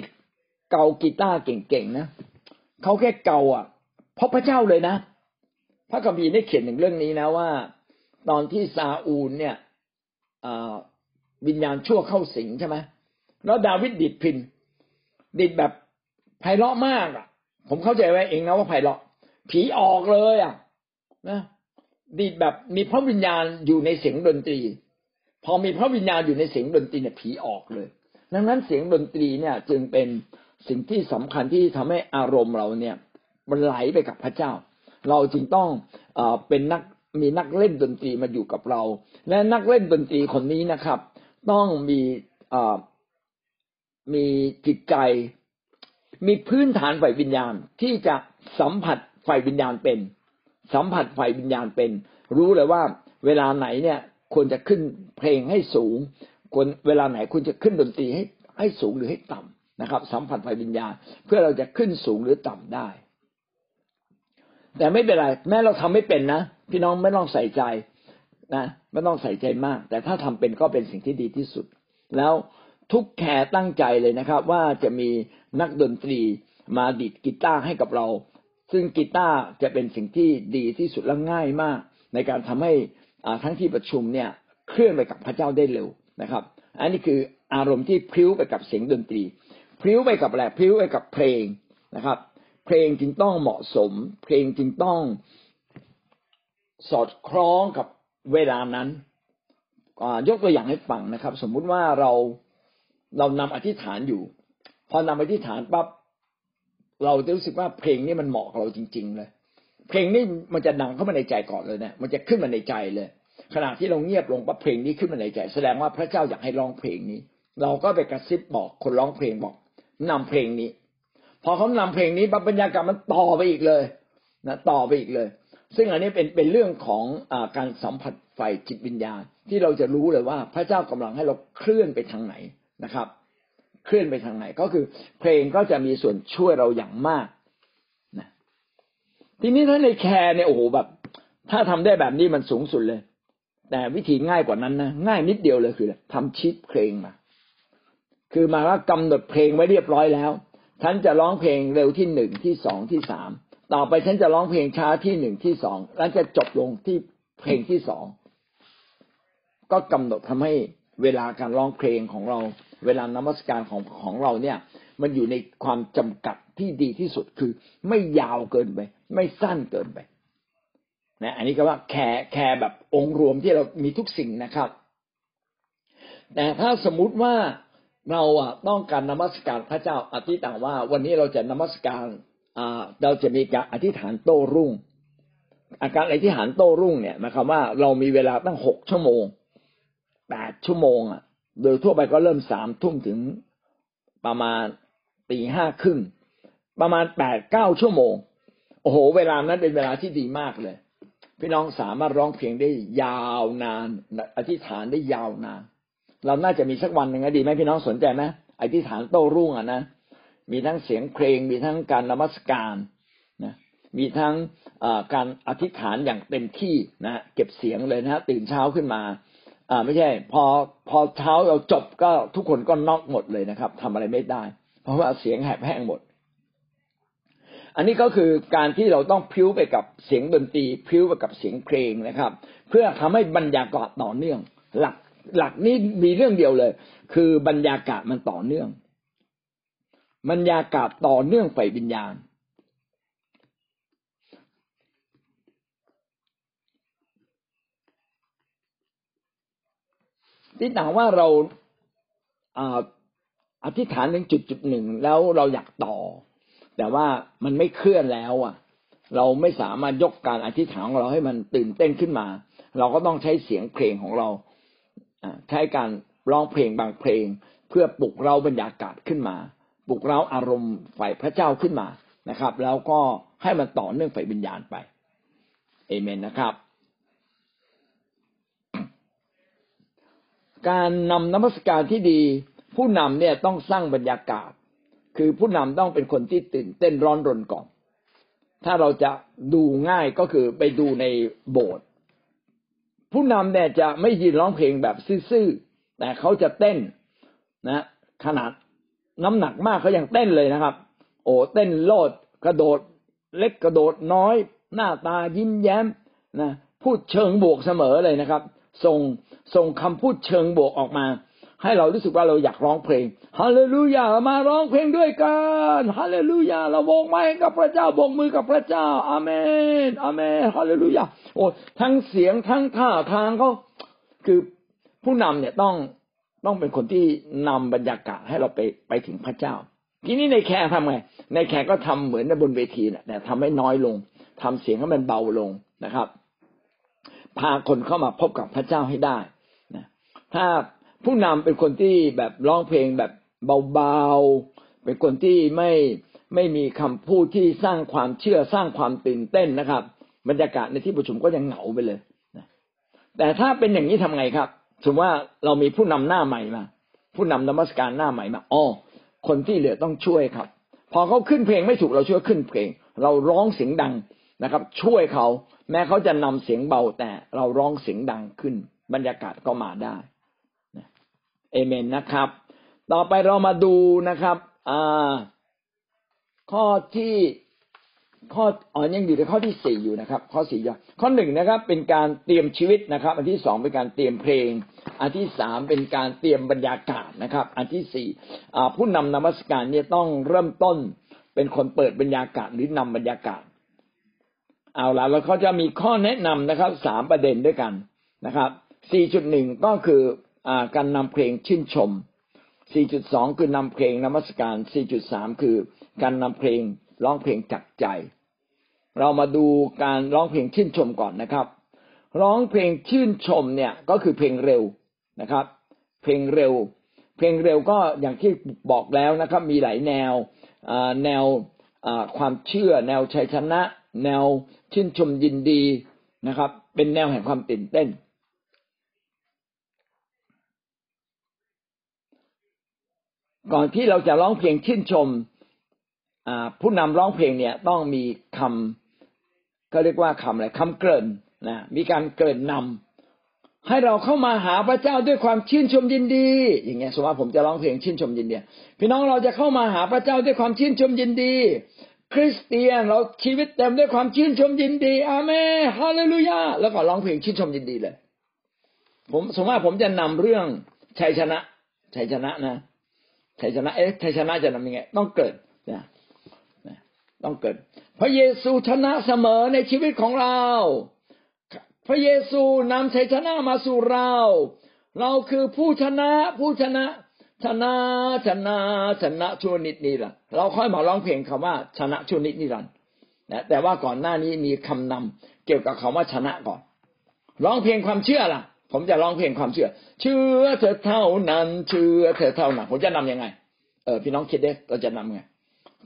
เกากีตาร์เก่งๆนะเขาแค่เกาอะเพราะพระเจ้าเลยนะ พระคัมภีร์ได้เขียนถึงเรื่องนี้นะว่า ตอนที่ซาอูลเนี่ยวิญญาณชั่วเข้าสิงใช่ไหมแล้วดาวิดดิดพินดิดแบบไพเราะมากอะ ผมเข้าใจไว้เองนะว่าไพเราะ ผีออกเลยอะนะดิดแบบมีพระวิญญาณอยู่ในเสียงดนตรี พอมีพระวิญญาณอยู่ในเสียงดนตรีเนี่ยผีออกเลย ดังนั้นเสียงดนตรีเนี่ย จึงเป็น สิ่งที่สำคัญที่ทำให้อารมณ์เราเนี่ย มันไหลไปกับพระเจ้า เราจึงต้องอเป็นนักมีนักเล่นดนตรีมาอยู่กับเรา และนักเล่นดนตรีคนนี้นะครับ ต้องมีมีจิตใจ มีพื้นฐานฝ่ายวิญญาณที่จะสัมผัสฝ่ายวิญญาณเป็น สัมผัสฝ่ายวิญญาณเป็น รู้เลยว่า เวลาไหนเนี่ยควรจะขึ้นเพลงให้สูงควรเวลาไหนควรจะขึ้นดนตรีให้ให้สูงหรือให้ต่ำ นะครับ สัมผัสฝ่ายวิญญาณเพื่อเราจะขึ้นสูงหรือต่ำได้ แต่ไม่เป็นไรแม้เราทำไม่เป็นนะพี่น้องไม่ต้องใส่ใจนะไม่ต้องใส่ใจมาก แต่ถ้าทำเป็นก็เป็นสิ่งที่ดีที่สุด แล้วทุกแคร์ตั้งใจเลยนะครับ ว่าจะมีนักดนตรีมาดีดกีตาร์ให้กับเรา ซึ่งกีตาร์จะเป็นสิ่งที่ดีที่สุดและง่ายมาก ในการทำให้ทั้งที่ประชุมเนี่ยเคลื่อนไปกับพระเจ้าได้เร็วนะครับ อันนี้คืออารมณ์ที่พลิ้วไปกับเสียงดนตรี พลิ้วไปกับอะไรพลิ้วไปกับเพลงนะครับ เพลงจึงต้องเหมาะสม เพลงจึงต้องสอดคล้องกับเวลานั้นยกตัวอย่างให้ฟังนะครับ สมมุติว่าเราเรานำอธิษฐานอยู่ พอนำอธิษฐานปั๊บเราจะรู้สึกว่าเพลงนี้มันเหมาะกับเราจริง ๆ เลย เพลงนี้มันจะดังเข้ามาในใจก่อนเลยเนะมันจะขึ้นมาในใจเลย ขณะที่เราเงียบลงปั๊บเพลงนี้ขึ้นมาในใจ แสดงว่าพระเจ้าอยากให้ร้องเพลงนี้ เราก็ไปกระซิบบอกคนร้องเพลงบอก นำเพลงนี้ พอเขานำเพลงนี้บรรยากาศมันต่อไปอีกเลยนะต่อไปอีกเลย ซึ่งอันนี้เป็นเป็นเรื่องของอการสัมผัสไฟจิตวิญญาณ ที่เราจะรู้เลยว่าพระเจ้ากำลังให้เราเคลื่อนไปทางไหนนะครับ เคลื่อนไปทางไหนก็คือ เพลงก็จะมีส่วนช่วยเราอย่างมากนะทีนี้ถ้าในแคร์เนี่ยโอ้โหแบบ ถ้าทำได้แบบนี้มันสูงสุดเลย แต่วิธีง่ายกว่านั้นนะง่ายนิดเดียวเลยคือทำชิดเพลงมา คือมาว่ากำหนดเพลงไว้เรียบร้อยแล้ว ฉันจะร้องเพลงเร็วที่หนึ่งที่สองที่สามต่อไปฉันจะร้องเพลงช้าที่หนึ่งที่สองแล้วจะจบลงที่เพลงที่สองก็กำหนดทำให้เวลาการร้องเพลงของเรา เวลานมัสการของของเราเนี่ย มันอยู่ในความจำกัดที่ดีที่สุดคือ ไม่ยาวเกินไป ไม่สั้นเกินไปนะอันนี้ก็ว่าแคร์แคร์แบบองค์รวมที่เรามีทุกสิ่งนะครับ แต่ถ้าสมมุติว่า เราอะต้องการนมัสการพระเจ้าอธิษฐานว่าวันนี้เราจะนมัสการอ่าเราจะมีการอธิษฐานโต้รุ่ง อาการอธิษฐานโต้รุ่งเนี่ยหมายความว่าเรามีเวลาตั้งหกชั่วโมงแปดชั่วโมงอะ โดยทั่วไปก็เริ่มสามทุ่มถึงประมาณตีห้าครึ่งประมาณแปดเก้าชั่วโมง โอ้โห เวลานั้นเป็นเวลาที่ดีมากเลย พี่น้องสามารถร้องเพลงได้ยาวนาน อธิษฐานได้ยาวนาน เราน่าจะมีสักวันหนึ่งนะดีไหมพี่น้องสนใจไหมอธิษฐานโต้รุ่งอะนะมีทั้งเสียงเพลง มีทั้งการนมัสการนะมีทั้งการอธิษฐานอย่างเต็มที่นะเก็บเสียงเลยนะตื่นเช้าขึ้นมาอ่าไม่ใช่ พอพอเช้าเราจบก็ทุกคนก็นอกหมดเลยนะครับทำอะไรไม่ได้ เพราะว่าเสียงแหบแห้งหมด อันนี้ก็คือการที่เราต้องพิ้วไปกับเสียงดนตรีพิ้วไปกับเสียงเพลงนะครับ เพื่อทำให้บรรยากาศต่อเนื่อง หลัก หลักนี้มีเรื่องเดียวเลย คือบรรยากาศมันต่อเนื่อง บรรยากาศต่อเนื่องไฟวิญญาณ ที่ต่างว่าเราอธิษฐานถึงจุดจุดหนึ่งแล้วเราอยากต่อ แต่ว่ามันไม่เคลื่อนแล้ว อะ เราไม่สามารถยกการอธิษฐานของเราให้มันตื่นเต้นขึ้นมา เราก็ต้องใช้เสียงเพลงของเรา ใช้การร้องเพลงบางเพลง เพื่อปลุกเราบรรยากาศขึ้นมา ปลุกเราอารมณ์ฝ่ายพระเจ้าขึ้นมานะครับ แล้วก็ให้มันต่อเนื่องฝ่ายวิญญาณไปเอเมนนะครับ การนำนมัสการที่ดี ผู้นำเนี่ยต้องสร้างบรรยากาศ คือผู้นำต้องเป็นคนที่ตื่นเต้นร้อนรนก่อน ถ้าเราจะดูง่ายก็คือไปดูในโบสถ์ ผู้นำเนี่ยจะไม่ยืนร้องเพลงแบบซื่อๆแต่เขาจะเต้นนะ ขนาดน้ำหนักมากเขายังเต้นเลยนะครับ โอ้เต้นโลดกระโดด เล็กกระโดดน้อย หน้าตายิ้มแย้มนะพูดเชิงบวกเสมอเลยนะครับ ส่งส่งคำพูดเชิงบวกออกมา ให้เรารู้สึกว่าเราอยากร้องเพลงฮาเลลูยามาร้องเพลงด้วยกันฮาเลลูยาเราโบกไม้กับพระเจ้าโบกมือกับพระเจ้าอาเมนอาเมนฮาเลลูยาโอ้ทั้งเสียงทั้งท่าทางเขาคือผู้นำเนี่ยต้องต้องเป็นคนที่นำบรรยากาศให้เราไปไปถึงพระเจ้า ทีนี้ในแขกทำไงในแขกก็ทำเหมือนในบนเวทีนะแต่ทำให้น้อยลงทำเสียงให้มันเบาลงนะครับ พาคนเข้ามาพบกับพระเจ้าให้ได้นะถ้า ผู้นำเป็นคนที่แบบร้องเพลงแบบเบาๆ เป็นคนที่ไม่ไม่มีคำพูดที่สร้างความเชื่อสร้างความตื่นเต้นนะครับ บรรยากาศในที่ประชุมก็ยังเหงาไปเลยแต่ถ้าเป็นอย่างนี้ทำไงครับสมมติว่าเรามีผู้นำหน้าใหม่มา ผู้นำนมัสการหน้าใหม่มาอ๋อคนที่เหลือต้องช่วยครับ พอเขาขึ้นเพลงไม่ถูกเราช่วยขึ้นเพลง เราร้องเสียงดังนะครับ ช่วยเขาแม้เขาจะนำเสียงเบาแต่เราร้องเสียงดังขึ้น บรรยากาศก็มาได้ เอเมนนะครับ ต่อไปเรามาดูนะครับอ่าข้อที่ข้ออ๋อยังอยู่ในข้อที่สี่อยู่นะครับ ข้อสี่ยข้อหนึ่งนะครับ เป็นการเตรียมชีวิตนะครับ อันที่สองเป็นการเตรียมเพลง อันที่สามเป็นการเตรียมบรรยากาศนะครับ อันที่สี่ผู้นำนมัสการเนี่ยต้องเริ่มต้นเป็นคนเปิดบรรยากาศหรือนำบรรยากาศ เอาละแล้วเขาจะมีข้อแนะนำนะครับสามประเด็นด้วยกันนะครับ4.1ก็คือ การนำเพลงชื่นชม 4.2 คือนำเพลงนมัสการ 4.3 คือการนำเพลงร้องเพลงจักใจ เรามาดูการร้องเพลงชื่นชมก่อนนะครับ ร้องเพลงชื่นชมเนี่ยก็คือเพลงเร็วนะครับ เพลงเร็ว เพลงเร็วก็อย่างที่บอกแล้วนะครับ มีหลายแนวแนวความเชื่อ แนวชัยชนะ แนวชื่นชมยินดีนะครับ เป็นแนวแห่งความตื่นเต้น ก่อนที่เราจะร้องเพลงชื่นชมผู้นำร้องเพลงเนี่ยต้องมีคำก็เรียกว่าคำอะไรคำเกริ่นนะมีการเกริ่นนำให้เราเข้ามาหาพระเจ้าด้วยความชื่นชมยินดี อย่างเงี้ยสมมติว่าผมจะร้องเพลงชื่นชมยินดีพี่น้องเราจะเข้ามาหาพระเจ้าด้วยความชื่นชมยินดี คริสเตียนเราชีวิตเต็มด้วยความชื่นชมยินดี อาเมนฮาเลลูยาแล้วก็ร้องเพลงชื่นชมยินดีเลย ผมสมมติว่าผมจะนำเรื่องชัยชนะชัยชนะนะ ชัยชนะ เอ๊ะชัยชนะจะนำยังไง ต้องเกิดนะต้องเกิด พระเยซูชนะเสมอในชีวิตของเรา พระเยซูนำชัยชนะมาสู่เรา เราคือผู้ชนะผู้ชนะ ชนะชนะชนะชั่วนิดนี้ละเราค่อยมาร้องเพลงคำว่าชนะชั่วนิดนิรันดร์นะแต่ว่าก่อนหน้านี้มีคำนำเกี่ยวกับคำว่าชนะก่อน ร้องเพลงความเชื่อล่ะ ผมจะร้องเพลงความเชื่อ เชื่อเธอเท่านั้น เชื่อเธอเท่านั้น ผมจะนํำยังไง เออพี่น้องคิดได้เราจะนำไง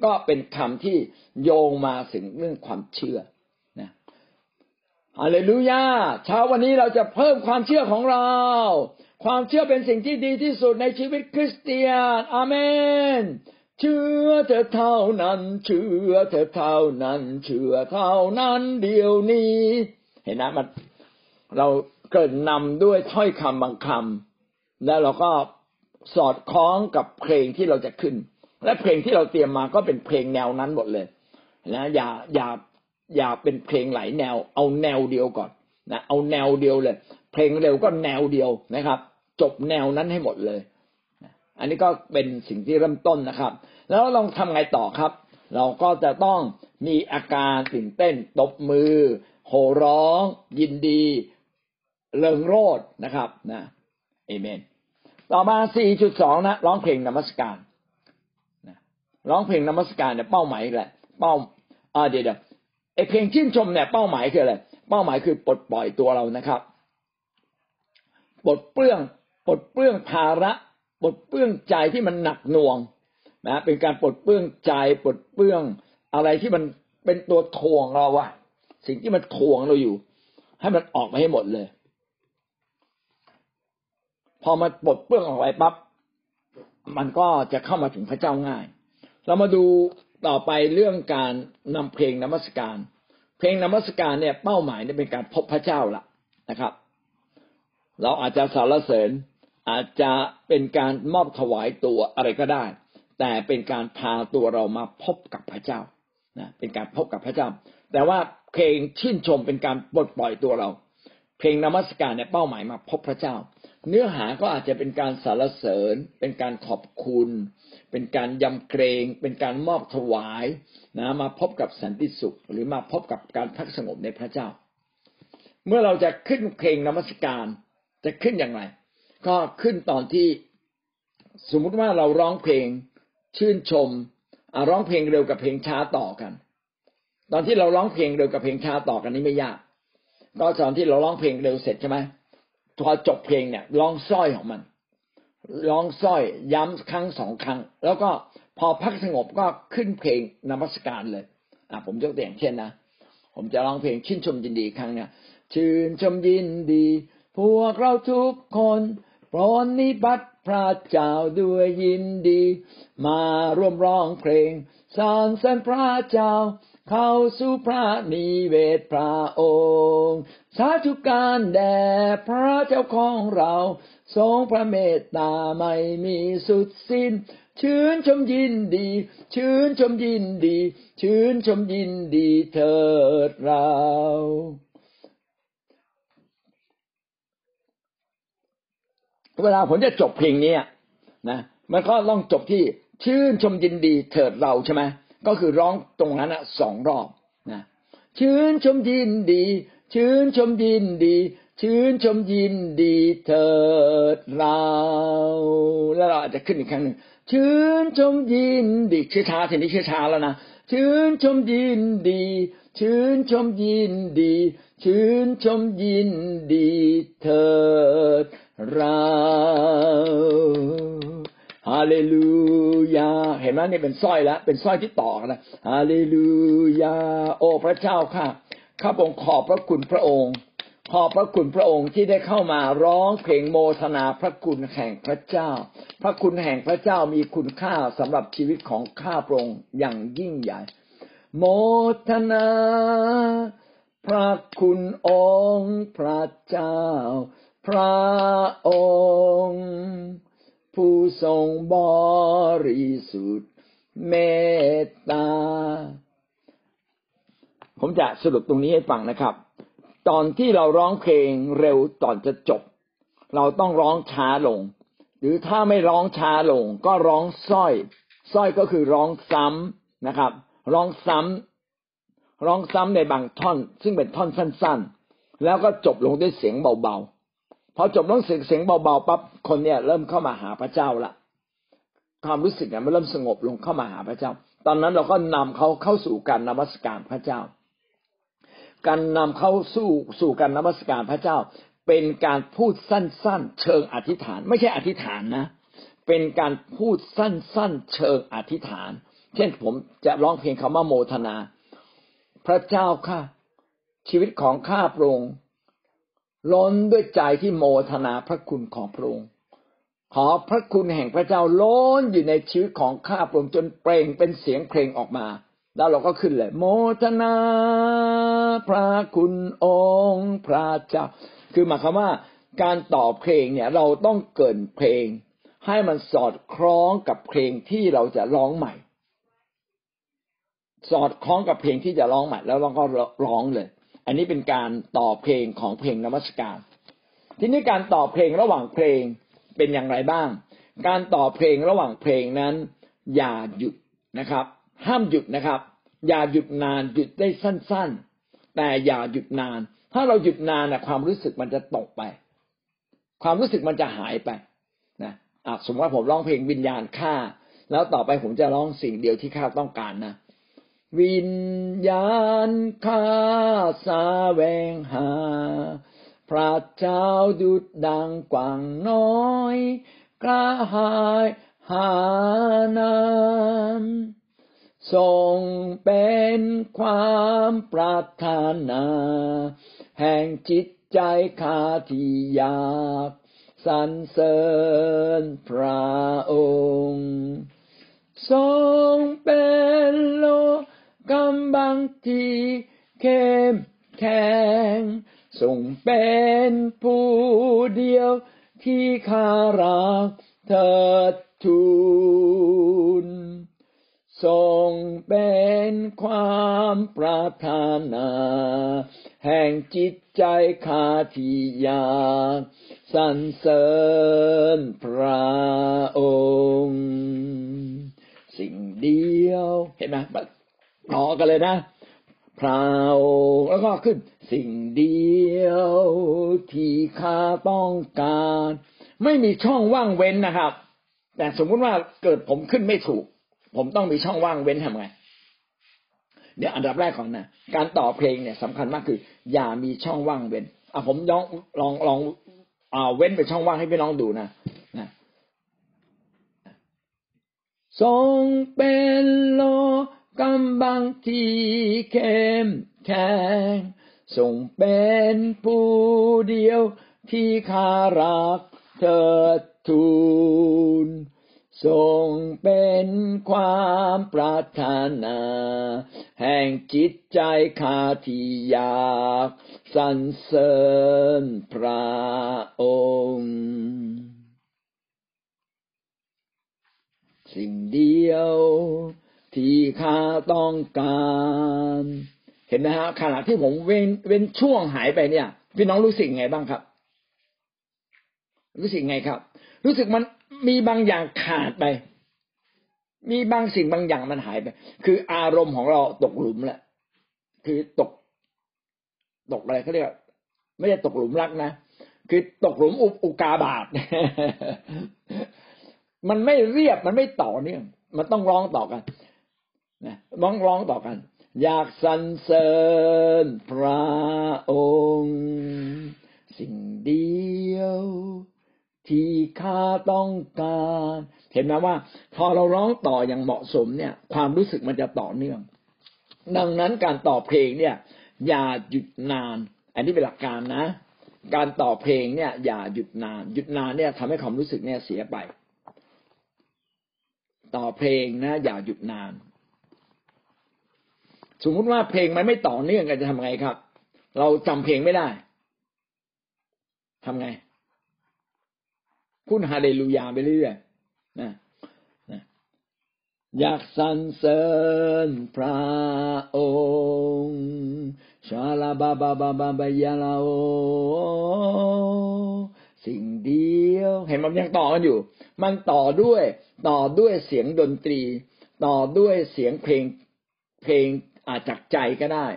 ก็เป็นคำที่โยงมาถึงเรื่องความเชื่อนะฮาเลลูยาเช้าวันนี้เราจะเพิ่มความเชื่อของเรา ความเชื่อเป็นสิ่งที่ดีที่สุดในชีวิตคริสเตียน อาเมนเชื่อเธอเท่านั้น เชื่อเธอเท่านั้น เชื่อเท่านั้นเดียวนี้ เห็นนะมันเรา เกิดนำด้วยถ้อยคำบางคำแล้วเราก็สอดคล้องกับเพลงที่เราจะขึ้น และเพลงที่เราเตรียมมาก็เป็นเพลงแนวนั้นหมดเลยนะอย่าอย่าอย่าเป็นเพลงหลายแนว เอาแนวเดียวก่อนนะเอาแนวเดียวเลย เพลงเร็วก็แนวเดียวนะครับ จบแนวนั้นให้หมดเลย อันนี้ก็เป็นสิ่งที่เริ่มต้นนะครับ แล้วลองทำไงต่อครับ เราก็จะต้องมีอาการตื่นเต้นตบมือ โห่ร้อง ยินดี เริงโรดนะครับนะเอเมน ต่อมา 4.2 นะร้องเพลงนมัสการนะร้องเพลงนมัสการเนี่ยเป้าหมายแหละเป้าอ่าเดี๋ยวไอเพลงชื่นชมเนี่ยเป้าหมายคืออะไรเป้าหมายคือปลดปล่อยตัวเรานะครับปลดเปลื้องปลดเปลื้องภาระปลดเปลื้องใจที่มันหนักหน่วงนะเป็นการปลดเปลื้องใจปลดเปลื้องอะไรที่มันเป็นตัวทวงเราอะสิ่งที่มันทวงเราอยู่ ให้มันออกมาให้หมดเลย อมันปลดเปลื้องออกไปปั๊บมันก็จะเข้ามาถึงพระเจ้าง่าย เรามาดูต่อไปเรื่องการนำเพลงนมัสการ เพลงนมัสการเนี่ยเป้าหมายเนี่ยเป็นการพบพระเจ้าละนะครับ เราอาจจะสารเสริญอาจจะเป็นการมอบถวายตัวอะไรก็ได้ แต่เป็นการพาตัวเรามาพบกับพระเจ้านะเป็นการพบกับพระเจ้า แต่ว่าเพลงชื่นชมเป็นการปลดปล่อยตัวเรา เพลงนมัสการเนี่ยเป้าหมายมาพบพระเจ้า เนื้อหาก็อาจจะเป็นการสรรเสริญ เป็นการขอบคุณ เป็นการยำเกรง เป็นการมอบถวายนะมาพบกับสันติสุข หรือมาพบกับการพักสงบในพระเจ้า เมื่อเราจะขึ้นเพลงนมัสการจะขึ้นอย่างไร ก็ขึ้นตอนที่สมมุติว่าเราร้องเพลงชื่นชมร้องเพลงเร็วกับเพลงช้าต่อกัน ตอนที่เราร้องเพลงเร็วกับเพลงช้าต่อกันนี้ไม่ยาก ก็ตอนที่เราร้องเพลงเร็วเสร็จใช่ไหม พอจบเพลงเนี่ยร้องสร้อยของมันร้องสร้อยย้ำครั้งสองครั้ง แล้วก็พอพักสงบก็ขึ้นเพลงนมัสการเลยอะผมยกตัวอย่างเช่นนะผมจะร้องเพลงชื่นชมยินดีครั้งเนี่ยชื่นชมยินดี พวกเราทุกคนปรนนิบัติพระเจ้าด้วยยินดี มาร่วมร้องเพลงสรรเสริญพระเจ้า เข้าสู่พระนิเวศพระองค์ สาธุการแด่พระเจ้าของเรา ทรงพระเมตตาไม่มีสุดสิ้น ชื่นชมยินดี ชื่นชมยินดี ชื่นชมยินดีเถิดเราเวลาผมจะจบเพลงนี้นะมันก็ต้องจบที่ชื่นชมยินดีเถิดเราใช่ไหมก็คือร้องตรงนั้นอะสองรอบนะชื่นชมยินดี ชื่นชมยินดี ชื่นชมยินดีเถิดเราแล้วเราอาจจะขึ้นอีกครั้งหนึ่งชื่นชมยินดีชื่อช้าทีนี้ชื่อช้าแล้วนะชื่นชมยินดี ชื่นชมยินดี ชื่นชมยินดีเถิดเราฮาเลลูยา เห็นไหมนี่เป็นสร้อยแล้ว เป็นสร้อยที่ต่อกันนะฮาเลลูยา โอ้พระเจ้าค่ะ ข้าพงขอบพระคุณพระองค์ ขอบพระคุณพระองค์ที่ได้เข้ามาร้องเพลงโมทนาพระคุณแห่งพระเจ้า พระคุณแห่งพระเจ้ามีคุณค่าสำหรับชีวิตของข้าพระองค์อย่างยิ่งใหญ่ โมทนา พระคุณองค์พระเจ้า พระองค์ ผู้ทรงบริสุทธิ์เมตตา ผมจะสรุปตรงนี้ให้ฟังนะครับ ตอนที่เราร้องเพลงเร็วตอนจะจบ เราต้องร้องช้าลง หรือถ้าไม่ร้องช้าลง ก็ร้องส้อยส้อยก็คือร้องซ้ำนะครับ ร้องซ้ำร้องซ้ำในบางท่อน ซึ่งเป็นท่อนสั้น ๆ แล้วก็จบลงด้วยเสียงเบาๆพอจบต้องเสียงเสียงเบาๆปั๊บคนเนี่ยเริ่มเข้ามาหาพระเจ้าละความรู้สึกเนี่ยมันเริ่มสงบลงเข้ามาหาพระเจ้า ตอนนั้นเราก็นำเขาเข้าสู่การนมัสการพระเจ้า การนำเข้าสู่สู่การนมัสการพระเจ้า เป็นการพูดสั้น ๆ เชิงอธิษฐาน ไม่ใช่อธิษฐานนะ เป็นการพูดสั้น ๆ เชิงอธิษฐาน เช่นผมจะร้องเพลงคำว่าโมทนา พระเจ้าค่ะ ชีวิตของข้าพระองค์ล้นด้วยใจที่โมทนาพระคุณของพระองค์ขอพระคุณแห่งพระเจ้าล้นอยู่ในชีวิตของข้าพระองค์จนเปล่งเป็นเสียงเพลงออกมา แล้วเราก็ขึ้นเลย โมทนาพระคุณองค์พระเจ้า คือหมายความว่าการต่อเพลงเนี่ยเราต้องเกินเพลง ให้มันสอดคล้องกับเพลงที่เราจะร้องใหม่ สอดคล้องกับเพลงที่จะร้องใหม่ แล้วเราก็ร้องเลย อันนี้เป็นการต่อเพลงของเพลงนมัสการ ทีนี้การต่อเพลงระหว่างเพลงเป็นอย่างไรบ้าง การต่อเพลงระหว่างเพลงนั้น อย่าหยุดนะครับ ห้ามหยุดนะครับ อย่าหยุดนานหยุดได้สั้น ๆ แต่อย่าหยุดนาน ถ้าเราหยุดนานนะความรู้สึกมันจะตกไป ความรู้สึกมันจะหายไปนะอะสมมติว่าผมร้องเพลงวิญญาณข้าแล้วต่อไปผมจะร้องสิ่งเดียวที่ข้าต้องการนะวิญญาณข้าสาแวงหา พระเจ้าดุดดังกว่างน้อย กระหายหานาม ทรงเป็นความปรารถนา แห่งจิตใจข้าที่อยากสรรเสริญพระองค์ ทรงเป็นโลกำบังที่เข้มแข็งทรงเป็นผู้เดียวที่ข้ารักเถิดทูล ทรงเป็นความปรารถนา แห่งจิตใจข้าที่ยากสรรเสริญพระองค์ สิ่งเดียว เห็นไหมต่อกันเลยนะพระองค์แล้วก็ขึ้น สิ่งเดียวที่ข้าต้องการ ไม่มีช่องว่างเว้นนะครับ แต่สมมุติว่าเกิดผมขึ้นไม่ถูก ผมต้องมีช่องว่างเว้นทำไงเดี๋ยวอันดับแรกก่อนนะการต่อเพลงเนี่ยสำคัญมากคือ อย่ามีช่องว่างเว้นอะผมลองลองลองอ่าเว้นไปช่องว่างให้พี่น้องดูนะนะทรงเป็นโลกำบังที่เข้มแข็งทรงเป็นผู้เดียวที่ข้ารักเถิดทูล ทรงเป็นความปรารถนา แห่งจิตใจข้าที่อยากสรรเสริญพระองค์ สิ่งเดียวที่ข้าต้องการ เห็นไหมฮะขณะที่ผมเว้นเว้นช่วงหายไปเนี่ย พี่น้องรู้สึกไงบ้างครับ รู้สึกไงครับ รู้สึกมัน มีบางอย่างขาดไป มีบางสิ่งบางอย่างมันหายไป คืออารมณ์ของเราตกหลุมแหละ คือตก ตกอะไรเขาเรียกไม่ใช่ตกหลุมรักนะ คือตกหลุมอุกาบาต มันไม่เรียบ มันไม่ต่อเนื่อง มันต้องร้องต่อกัน นะร้องร้องต่อกัน อยากสรรเสริญพระองค์ สิ่งเดียว ที่ข้าต้องการ เห็นไหมว่า พอเราร้องต่ออย่างเหมาะสมเนี่ย ความรู้สึกมันจะต่อเนื่อง ดังนั้นการต่อเพลงเนี่ย อย่าหยุดนาน อันนี้เป็นหลักการนะ การต่อเพลงเนี่ย อย่าหยุดนาน หยุดนานเนี่ยทำให้ความรู้สึกเนี่ยเสียไป ต่อเพลงนะ อย่าหยุดนาน สมมุติว่าเพลงมันไม่ต่อเนื่องกันจะทำไงครับ เราจำเพลงไม่ได้ทำไง พูดฮาเลลูยาไปเรื่อยนะนะอยากสรรเสริญพระองค์ชาลาบาบาบาบาบายาลาโอสิ่งเดียวเห็นมันยังต่อกันอยู่ มันต่อด้วย ต่อด้วยเสียงดนตรี ต่อด้วยเสียงเพลงเพลงอาจจากใจก็ได้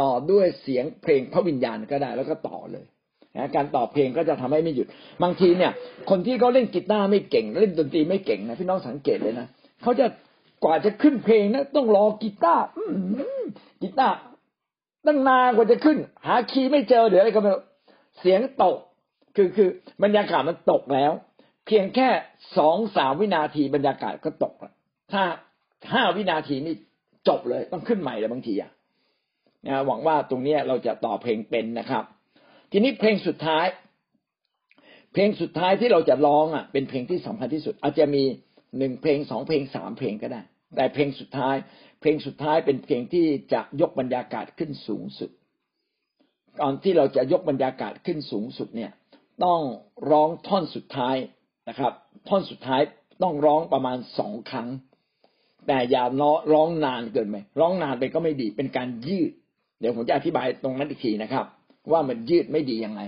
ต่อด้วยเสียงเพลงพระวิญญาณก็ได้ แล้วก็ต่อเลย การต่อเพลงก็จะทำให้ไม่หยุด บางทีเนี่ย คนที่เขาเล่นกีตาร์ไม่เก่ง เล่นดนตรีไม่เก่งนะพี่น้องสังเกตเลยนะเขาจะกว่าจะขึ้นเพลงนะต้องรอกีตาร์กีตาร์ตั้งนานกว่าจะขึ้น หาคีย์ไม่เจอเดี๋ยวอะไรก็ไม่เสียงตก คือคือบรรยากาศมันตกแล้ว เพียงแค่สองสามวินาทีบรรยากาศก็ตกแล้วถ้าห้าวินาทีนี่จบเลย ต้องขึ้นใหม่เลยบางทีอะนะหวังว่าตรงนี้เราจะต่อเพลงเป็นนะครับ ทีนี้เพลงสุดท้าย เพลงสุดท้ายที่เราจะร้องอะ เป็นเพลงที่สำคัญที่สุด อาจจะมีหนึ่งเพลงสองเพลงสามเพลงก็ได้ แต่เพลงสุดท้าย เพลงสุดท้ายเป็นเพลงที่จะยกบรรยากาศขึ้นสูงสุด ก่อนที่เราจะยกบรรยากาศขึ้นสูงสุดเนี่ย ต้องร้องท่อนสุดท้ายนะครับ ท่อนสุดท้ายต้องร้องประมาณสองครั้ง แต่อย่าร้องนานเกินไปร้องนานไปก็ไม่ดีเป็นการยืด เดี๋ยวผมจะอธิบายตรงนั้นอีกทีนะครับ ว่ามันยืดไม่ดียังไง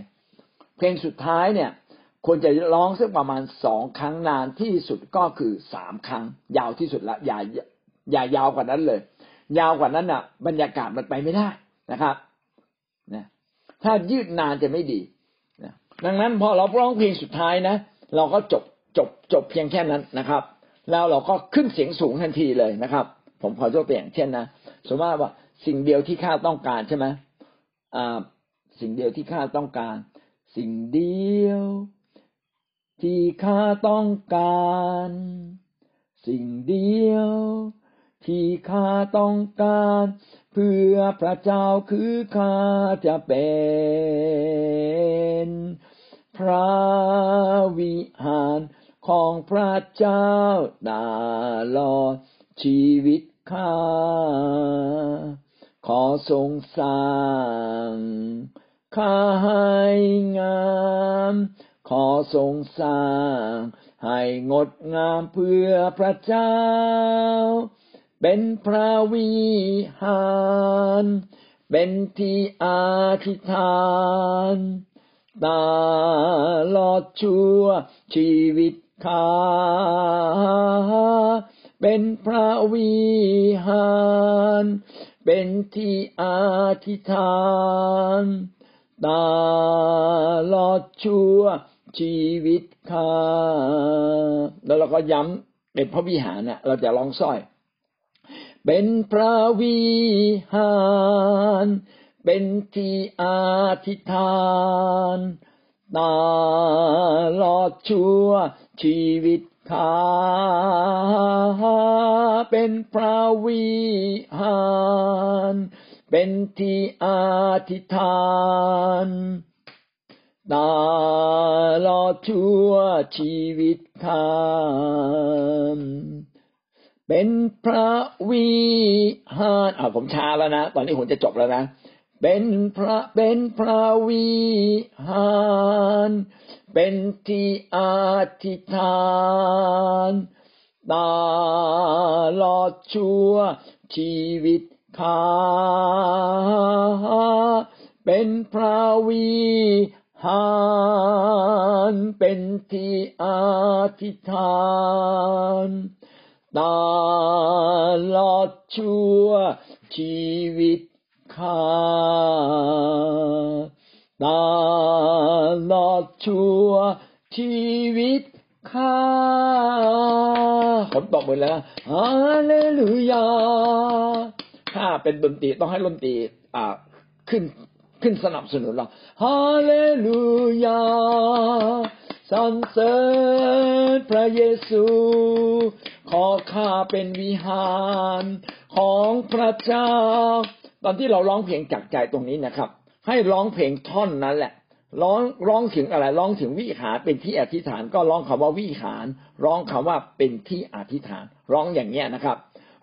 เพลงสุดท้ายเนี่ยควรจะร้องสักประมาณสองครั้งนานที่สุดก็คือสามครั้ง ยาวที่สุดละอย่าอย่ายาวกว่านั้นเลย ยาวกว่านั้นอะ บรรยากาศมันไปไม่ได้นะครับนะถ้ายืดนานจะไม่ดีนะดังนั้นพอเราร้องเพลงสุดท้ายนะ เราก็จบจบจบเพียงแค่นั้นนะครับ แล้วเราก็ขึ้นเสียงสูงทันทีเลยนะครับ ผมขอยกตัวอย่างเช่นนะสมมติว่าสิ่งเดียวที่ข้าต้องการใช่ไหมอ่า สิ่งเดียวที่ข้าต้องการ สิ่งเดียว ที่ข้าต้องการ สิ่งเดียว ที่ข้าต้องการ เพื่อพระเจ้าคือข้าจะเป็นพระวิหารของพระเจ้าตลอดชีวิตข้าขอทรงสร้าง ข้าให้งาม ขอทรงสร้าง ให้งดงามเพื่อพระเจ้า เป็นพระวิหาร เป็นที่อาธิษฐานตลอดชั่วชีวิตข้าเป็นพระวิหาร เป็นที่อาธิษฐาน ตลอดชั่วชีวิตข้าแล้วเราก็ย้ำเป็นพระวิหารนะเราจะร้องสร้อย เป็นพระวิหาร เป็นที่อาธิษฐานตลอดชั่วชีวิตข้าเป็นพระวิหาร เป็นที่อาธิษฐานตลอดชั่วชีวิตข้าเป็นพระวิหารอ่าผมช้าแล้วนะ ตอนนี้ผมจะจบแล้วนะ เป็นพระเป็นพระวิหาร เป็นที่อธิษฐานตลอดชั่วชีวิต ข้าเป็นพระวิหารเป็นที่อธิษฐานตลอดชั่วชีวิตข้าตลอดชั่วชีวิตข้าผมตอบหมดแล้วฮาเลลูยา ถ้าเป็นดนตรีต้องให้ดนตรีอ่าขึ้นขึ้นสนับสนุนเราฮาเลลูยาสรรเสริญพระเยซู ขอข้าเป็นวิหารของพระเจ้า ตอนที่เราร้องเพลงจากใจตรงนี้นะครับ ให้ร้องเพลงท่อนนั้นแหละ ร้องร้องถึงอะไร ร้องถึงวิหารเป็นที่อธิษฐาน ก็ร้องคำว่าวิหาร ร้องคำว่าเป็นที่อธิษฐาน ร้องอย่างเนี้ยนะครับ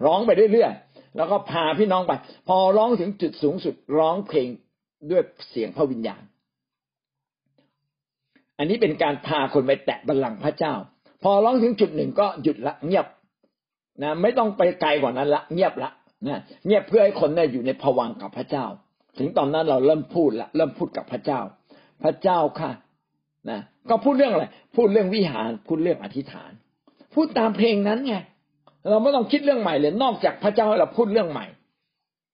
ร้องไปเรื่อยๆ แล้วก็พาพี่น้องไป พอร้องถึงจุดสูงสุดร้องเพลงด้วยเสียงพระวิญญาณ อันนี้เป็นการพาคนไปแตะบัลลังก์พระเจ้า พอร้องถึงจุดหนึ่งก็หยุดละเงียบนะไม่ต้องไปไกลกว่านั้นละเงียบละนะเงียบเพื่อให้คนได้อยู่ในภวังกับพระเจ้า ถึงตอนนั้นเราเริ่มพูดละเริ่มพูดกับพระเจ้า พระเจ้าค่ะนะก็พูดเรื่องอะไร พูดเรื่องวิหารพูดเรื่องอธิษฐาน พูดตามเพลงนั้นไง เราไม่ต้องคิดเรื่องใหม่เลยนอกจากพระเจ้าให้เราพูดเรื่องใหม่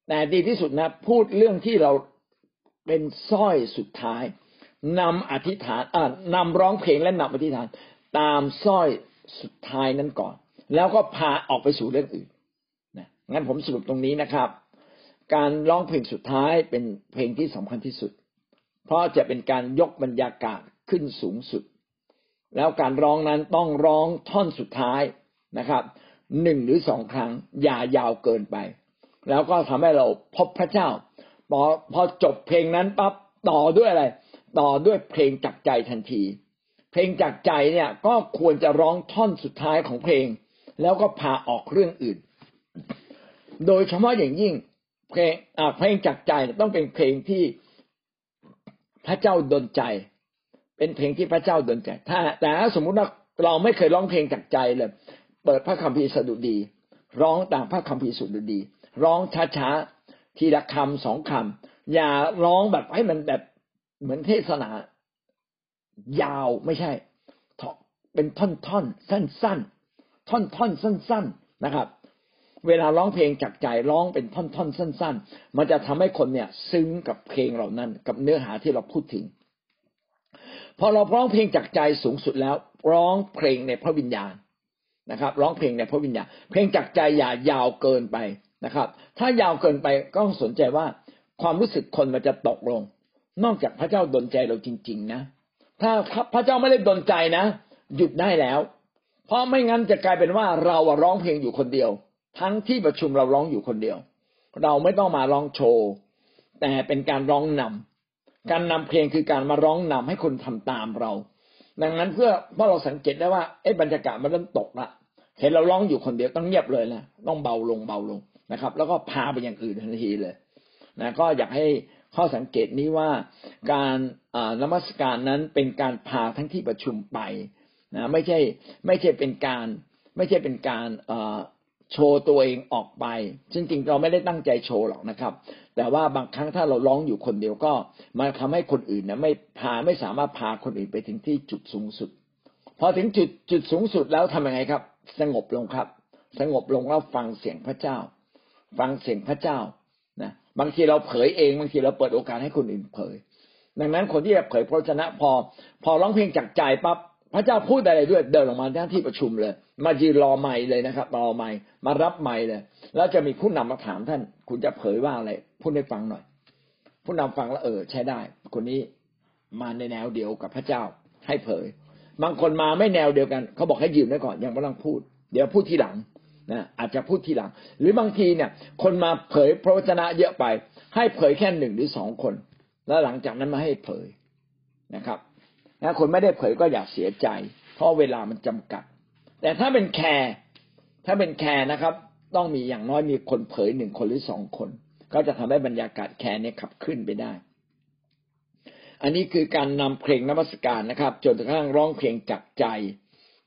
แต่ดีที่สุดนะ พูดเรื่องที่เราเป็นสร้อยสุดท้ายนำอธิษฐานอ่านำร้องเพลงและนำอธิษฐาน ตามสร้อยสุดท้ายนั้นก่อน แล้วก็พาออกไปสู่เรื่องอื่นนะงั้นผมสรุปตรงนี้นะครับ การร้องเพลงสุดท้ายเป็นเพลงที่สำคัญที่สุด เพราะจะเป็นการยกบรรยากาศขึ้นสูงสุด แล้วการร้องนั้นต้องร้องท่อนสุดท้ายนะครับ หนึ่งหรือสองครั้ง อย่ายาวเกินไป แล้วก็ทำให้เราพบพระเจ้า พอพอจบเพลงนั้นปั๊บต่อด้วยอะไร ต่อด้วยเพลงจากใจทันที เพลงจากใจเนี่ยก็ควรจะร้องท่อนสุดท้ายของเพลง แล้วก็พาออกเรื่องอื่น โดยเฉพาะอย่างยิ่งเพลงเพลงจากใจต้องเป็นเพลงที่พระเจ้าดลใจ เป็นเพลงที่พระเจ้าดลใจ ถ้าแต่ถ้าสมมุติว่าเราไม่เคยร้องเพลงจากใจเลย เปิดพระคัมภีร์สดุดี ร้องตามพระคัมภีร์สดุดี ร้องช้าๆทีละคำสองคำอย่าร้องแบบให้มันแบบเหมือนเทศนา ยาวไม่ใช่เป็นท่อนๆสั้นๆท่อนๆสั้น ๆนะครับ เวลาร้องเพลงจากใจร้องเป็นท่อนๆสั้น ๆ มันจะทำให้คนเนี่ยซึ้งกับเพลงเหล่านั้น กับเนื้อหาที่เราพูดถึง พอเราร้องเพลงจากใจสูงสุดแล้ว ร้องเพลงในพระวิญญาณ นะครับ ร้องเพลงในพระวิญญาณเพลงจากใจอย่ายาวเกินไปนะครับ ถ้ายาวเกินไปก็ต้องสนใจว่าความรู้สึกคนมันจะตกลง นอกจากพระเจ้าดลใจเราจริง ๆ นะ ถ้าพระเจ้าไม่ได้ดลใจนะ หยุดได้แล้ว เพราะไม่งั้นจะกลายเป็นว่าเราร้องเพลงอยู่คนเดียว ทั้งที่ประชุมเราร้องอยู่คนเดียว เราไม่ต้องมาร้องโชว์แต่เป็นการร้องนำการนำเพลงคือการมาร้องนำให้คนทำตามเรา ดังนั้นเพื่อเพราะเราสังเกตได้ว่าเอ๊ะบรรยากาศมันเริ่มตกละเห็นเราร้องอยู่คนเดียวต้องเงียบเลยนะต้องเบาลงเบาลงนะครับ แล้วก็พาไปอย่างอื่นทันทีเลยนะก็อยากให้ข้อสังเกตนี้ว่าการนมัสการนั้นเป็นการพาทั้งที่ประชุมไปนะไม่ใช่ไม่ใช่เป็นการไม่ใช่เป็นการ โชว์ตัวเองออกไปจริงๆเราไม่ได้ตั้งใจโชว์หรอกนะครับ แต่ว่าบางครั้งถ้าเราร้องอยู่คนเดียวก็มาทำให้คนอื่นนะไม่พาไม่สามารถพาคนอื่นไปถึงที่จุดสูงสุด พอถึงจุดจุดสูงสุดแล้วทำยังไงครับ สงบลงครับ สงบลงแล้วฟังเสียงพระเจ้า ฟังเสียงพระเจ้านะบางทีเราเผยเองบางทีเราเปิดโอกาสให้คนอื่นเผย ดังนั้นคนที่จะเผยพระชนะพอ พอร้องเพลงจากใจปั๊บพระเจ้าพูดอะไรด้วยเดินออกมาที่ประชุมเลย มายืนรอไม้เลยนะครับรอไม้มารับไม้เลย แล้วจะมีผู้นำมาถามท่าน คุณจะเผยว่าอะไรพูดให้ฟังหน่อย ผู้นำฟังแล้วเออ ใช้ได้ คนนี้มาในแนวเดียวกับพระเจ้า ให้เผย บางคนมาไม่แนวเดียวกัน เขาบอกให้ยืมไว้ก่อนยังไม่ต้องพูด เดี๋ยวพูดทีหลังนะอาจจะพูดทีหลัง หรือบางทีเนี่ย คนมาเผยพระวจนะเยอะไป ให้เผยแค่หนึ่งหรือสองคน แล้วหลังจากนั้นมาให้เผยนะครับนะคนไม่ได้เผยก็อย่าเสียใจ เพราะเวลามันจำกัด แต่ถ้าเป็นแคร์ถ้าเป็นแคร์นะครับ ต้องมีอย่างน้อยมีคนเผยหนึ่งคนหรือสองคน ก็จะทำให้บรรยากาศแคร์เนี่ยขับขึ้นไปได้ อันนี้คือการนำเพลงนมัสการนะครับ จนกระทั่งร้องเพลงจากใจ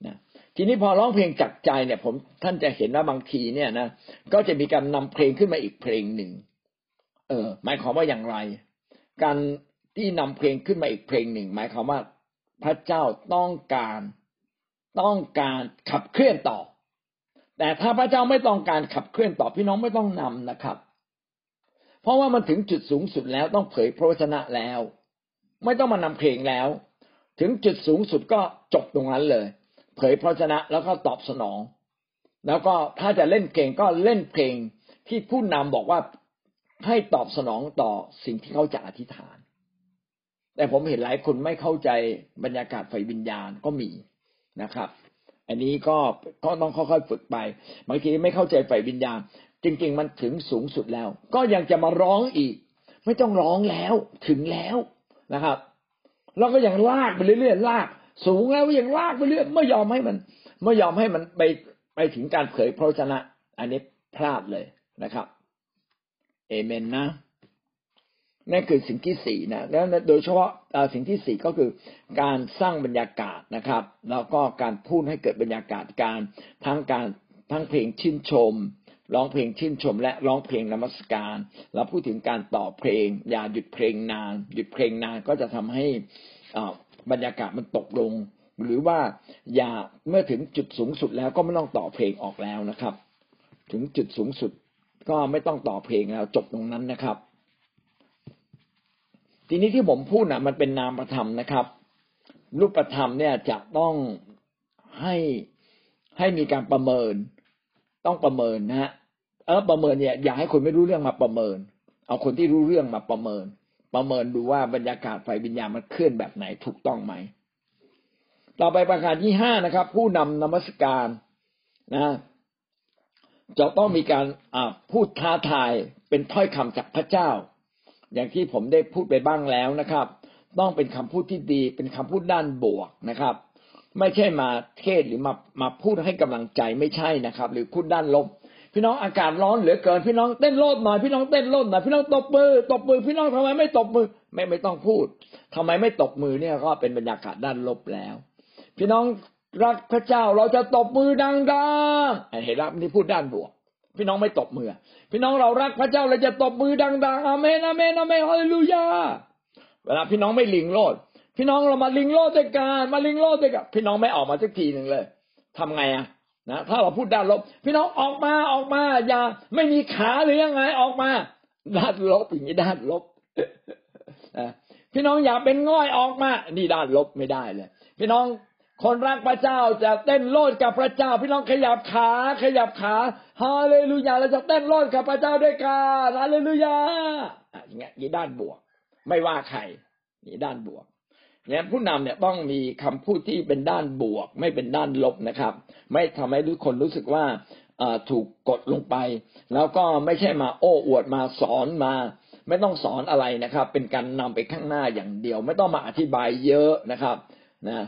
นะทีนี้พอร้องเพลงจากใจเนี่ย ผมท่านจะเห็นว่าบางทีเนี่ยนะก็จะมีการนำเพลงขึ้นมาอีกเพลงหนึ่งเออ หมายความว่าอย่างไร การที่นำเพลงขึ้นมาอีกเพลงหนึ่ง หมายความว่าพระเจ้าต้องการ ต้องการขับเคลื่อนต่อ แต่ถ้าพระเจ้าไม่ต้องการขับเคลื่อนต่อพี่น้องไม่ต้องนำนะครับ เพราะว่ามันถึงจุดสูงสุดแล้วต้องเผยพระวจนะแล้ว ไม่ต้องมานำเพลงแล้ว ถึงจุดสูงสุดก็จบตรงนั้นเลย เผยพระวจนะแล้วก็ตอบสนอง แล้วก็ถ้าจะเล่นเพลงก็เล่นเพลงที่ผู้นำบอกว่าให้ตอบสนองต่อสิ่งที่เขาจะอธิษฐาน แต่ผมเห็นหลายคนไม่เข้าใจบรรยากาศไฟวิญญาณก็มี นะครับ อันนี้ก็ก็ต้องค่อยๆฝึกไป บางทีไม่เข้าใจไฟวิญญาณ จริง ๆ มันถึงสูงสุดแล้ว ก็ยังจะมาร้องอีก ไม่ต้องร้องแล้วถึงแล้วนะครับเราก็ยังลากไปเรื่อยๆลาก สูงแล้วยังลากไปเรื่อยไม่ยอมให้มัน ไม่ยอมให้มันไปไปถึงการเผยพระชนะ อันนี้พลาดเลยนะครับ เอเมนนะ นั่นคือสิ่งที่สี่นะแล้วโดยเฉพาะสิ่งที่สี่ก็คือการสร้างบรรยากาศนะครับ แล้วก็การพูดให้เกิดบรรยากาศการทั้งการทั้งเพลงชื่นชมร้องเพลงชื่นชม และร้องเพลงนมัสการเราพูดถึงการต่อเพลง อย่าหยุดเพลงนาน หยุดเพลงนานก็จะทำให้บรรยากาศมันตกลง หรือว่าอย่าเมื่อถึงจุดสูงสุดแล้วก็ไม่ต้องต่อเพลงออกแล้วนะครับ ถึงจุดสูงสุดก็ไม่ต้องต่อเพลงแล้วจบตรงนั้นนะครับ ทีนี้ที่ผมพูดนะมันเป็นนามธรรมนะครับ รูปธรรมเนี่ยจะต้องให้ให้มีการประเมิน ต้องประเมินนะฮะเออประเมินเนี่ยอย่าให้คนไม่รู้เรื่องมาประเมิน เอาคนที่รู้เรื่องมาประเมิน ประเมินดูว่าบรรยากาศไฟวิญญาณมันเคลื่อนแบบไหนถูกต้องไหมต่อไปประการที่ห้านะครับ ผู้นำนมัสการนะจะต้องมีการพูดท้าทายเป็นถ้อยคำจากพระเจ้า อย่างที่ผมได้พูดไปบ้างแล้วนะครับ ต้องเป็นคำพูดที่ดีเป็นคำพูดด้านบวกนะครับ ไม่ใช่มาเทศหรือมามาพูดให้กำลังใจไม่ใช่นะครับ หรือพูดด้านลบ พี่น้องอากาศร้อนเหลือเกิน พี่น้องเต้นโลดหน่อยพี่น้องเต้นโลดหน่อยพี่น้องตบมือตบมือพี่น้องทำไมไม่ตบมือ ไม่ไม่ต้องพูดทำไมไม่ตบมือเนี่ยก็เป็นบรรยากาศด้านลบแล้ว พี่น้องรักพระเจ้าเราจะตบมือดังๆเห็นไหมครับนี่พูดด้านบวก พี่น้องไม่ตบมือ พี่น้องเรารักพระเจ้าเราจะตบมือดังๆอาเมนอาเมนอาเมนฮาเลลูยา เวลาพี่น้องไม่ลิงโลด พี่น้องเรามาลิงโลดด้วยกันมาลิงโลดด้วยกันพี่น้องไม่ออกมาสักทีหนึ่งเลยทำไงอะนะถ้าเราพูดด้านลบ พี่น้องออกมาออกมาอย่าไม่มีขาหรือยังไงออกมาด้านลบอย่างนี้ด้านลบพี่น้องอย่าเป็นง่อยออกมา นี่ด้านลบไม่ได้เลย พี่น้องคนรักพระเจ้าจะเต้นโลดกับพระเจ้า พี่น้องขยับขาขยับขา ฮาเลลูยาเราจะเต้นโลดกับพระเจ้าด้วยกันฮาเลลูยาอย่างเงี้ยนี่ด้านบวก ไม่ว่าใครนี่ด้านบวกเนี่ยผู้นำเนี่ยต้องมีคำพูดที่เป็นด้านบวก ไม่เป็นด้านลบนะครับ ไม่ทำให้ทุกคนรู้สึกว่าถูกกดลงไป แล้วก็ไม่ใช่มาโอ้อวดมาสอนมา ไม่ต้องสอนอะไรนะครับ เป็นการนำไปข้างหน้าอย่างเดียว ไม่ต้องมาอธิบายเยอะนะครับนะ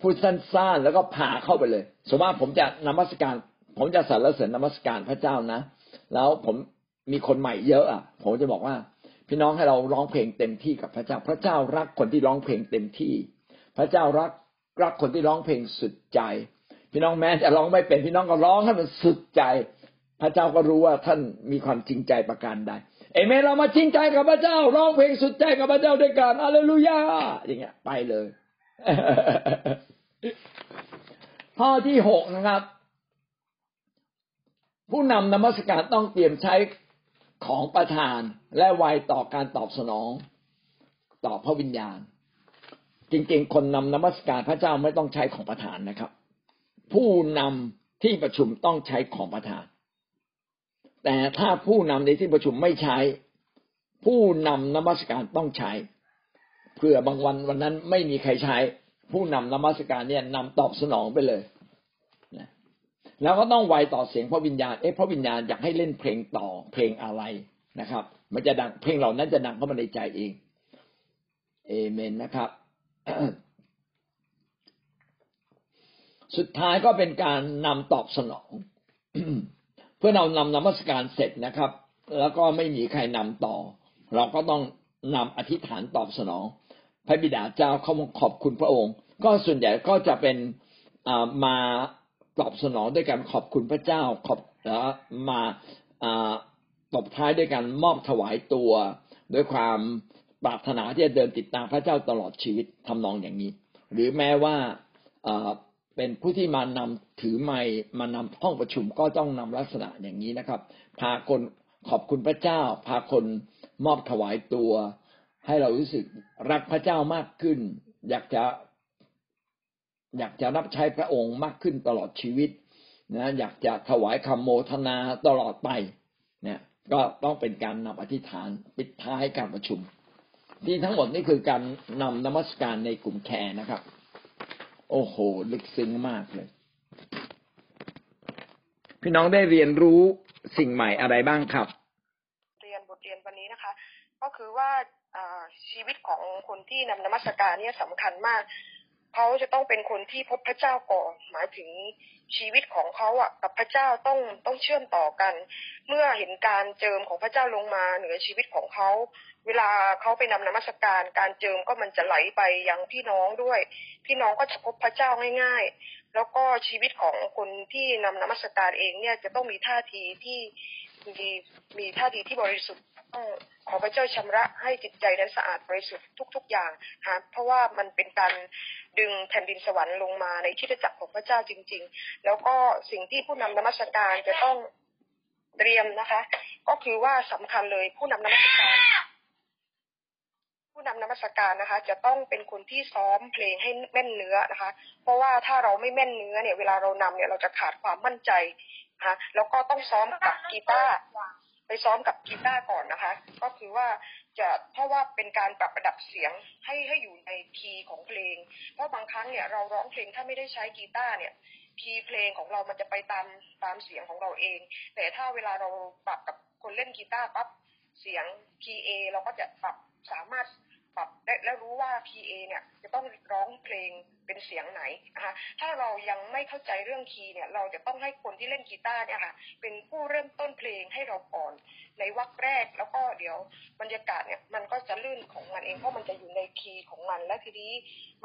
พูดสั้นๆแล้วก็พาเข้าไปเลยสมมติว่าผมจะนมัสการ ผมจะสรรเสริญนมัสการพระเจ้านะ แล้วผมมีคนใหม่เยอะอะ ผมจะบอกว่า พี่น้องให้เราร้องเพลงเต็มที่กับพระเจ้า พระเจ้ารักคนที่ร้องเพลงเต็มที่ พระเจ้ารักรักคนที่ร้องเพลงสุดใจ พี่น้องแม้จะร้องไม่เป็นพี่น้องก็ร้องให้มันสุดใจ พระเจ้าก็รู้ว่าท่านมีความจริงใจประการใดเอเมนเรามาจริงใจกับพระเจ้าร้องเพลงสุดใจกับพระเจ้าด้วยกันอาเลลูยาอย่างเงี้ย ไปเลย ข้อที่หกนะครับ ผู้นำนมัสการต้องเตรียมใช้ของประทานและไวต่อการตอบสนองต่อพระวิญญาณ จริงๆ คนนำนมัสการพระเจ้าไม่ต้องใช้ของประทานนะครับ ผู้นำที่ประชุมต้องใช้ของประทาน แต่ถ้าผู้นำในที่ประชุมไม่ใช้ ผู้นำนมัสการต้องใช้เพื่อบางวันวันนั้นไม่มีใครใช้ ผู้นำนมัสการเนี่ยนำตอบสนองไปเลย แล้วก็ต้องไวต่อเสียงพระวิญญาณ เอ๊ะพระวิญญาณอยากให้เล่นเพลงต่อเพลงอะไรนะครับ มันจะดังเพลงเหล่านั้นจะดังเข้ามาในใจเองเอเมนนะครับ สุดท้ายก็เป็นการนำตอบสนอง เพื่อเรานำนมัสการเสร็จนะครับ แล้วก็ไม่มีใครนำต่อ เราก็ต้องนำอธิษฐานตอบสนอง พระบิดาเจ้าเขาขอบคุณพระองค์ ก็ส่วนใหญ่ก็จะเป็นมา ตอบสนองด้วยการขอบคุณพระเจ้าขอบแล้วมาตบท้ายด้วยการมอบถวายตัว ด้วยความปรารถนาที่จะเดินติดตามพระเจ้าตลอดชีวิตทำนองอย่างนี้ หรือแม้ว่าเป็นผู้ที่มานำถือไม้มานำห้องประชุมก็ต้องนำลักษณะอย่างนี้นะครับ พาคนขอบคุณพระเจ้า พาคนมอบถวายตัว ให้เรารู้สึกรักพระเจ้ามากขึ้น อยากจะ อยากจะรับใช้พระองค์มากขึ้นตลอดชีวิตนะอยากจะถวายคำโมทนาตลอดไปเนี่ยก็ต้องเป็นการนำอธิษฐานปิดท้ายการประชุม ที่ทั้งหมดนี่คือการนำนมัสการในกลุ่มแคร์นะครับ โอ้โห ลึกซึ้งมากเลย พี่น้องได้เรียนรู้สิ่งใหม่อะไรบ้างครับ เรียนบทเรียนวันนี้นะคะ ก็คือว่าชีวิตของคนที่นำนมัสการเนี่ยสำคัญมาก เขาจะต้องเป็นคนที่พบพระเจ้าก่อนหมายถึงชีวิตของเขาอะกับพระเจ้าต้องต้องเชื่อมต่อกัน เมื่อเห็นการเจิมของพระเจ้าลงมาเหนือชีวิตของเขา เวลาเขาไปนำนมัสการ การเจิมก็มันจะไหลไปยังพี่น้องด้วย พี่น้องก็จะพบพระเจ้าง่าย ๆ แล้วก็ชีวิตของคนที่นำนมัสการเองเนี่ยจะต้องมีท่าทีที่มีมีท่าทีที่บริสุทธิ์ ขอพระเจ้าชำระให้จิตใจนั้นสะอาดบริสุทธิ์ทุก ๆ อย่างฮะเพราะว่ามันเป็นการดึงแผ่นดินสวรรค์ลงมาในที่จักรของพระเจ้าจริง ๆ แล้วก็สิ่งที่ผู้นำนมัสการจะต้องเตรียมนะคะ ก็คือว่าสำคัญเลยผู้นำนมัสการผู้นำนมัสการนะคะ จะต้องเป็นคนที่ซ้อมเพลงให้แม่นเนื้อนะคะ เพราะว่าถ้าเราไม่แม่นเนื้อเนี่ยเวลาเรานำเนี่ยเราจะขาดความมั่นใจนะคะแล้วก็ต้องซ้อมกับกีตาร์ ไปซ้อมกับกีตาร์ก่อนนะคะ ก็คือว่าจะเพราะว่าเป็นการปรับระดับเสียงให้ให้อยู่ในคีย์ของเพลง เพราะบางครั้งเนี่ยเราร้องเพลงถ้าไม่ได้ใช้กีตาร์เนี่ยคีย์เพลงของเรามันจะไปตามตามเสียงของเราเอง แต่ถ้าเวลาเราปรับกับคนเล่นกีตาร์ปั๊บเสียงคีย์เอเราก็จะปรับสามารถ ปรับและแล้วรู้ว่า PA เนี่ยจะต้องร้องเพลงเป็นเสียงไหนนะคะถ้าเรายังไม่เข้าใจเรื่องคีย์เนี่ยเราจะต้องให้คนที่เล่นกีตาร์เนี่ยค่ะเป็นผู้เริ่มต้นเพลงให้เราก่อน ในวรรคแรกแล้วก็เดี๋ยวบรรยากาศเนี่ยมันก็จะลื่นของมันเองเพราะมันจะอยู่ในคีย์ของมัน และทีนี้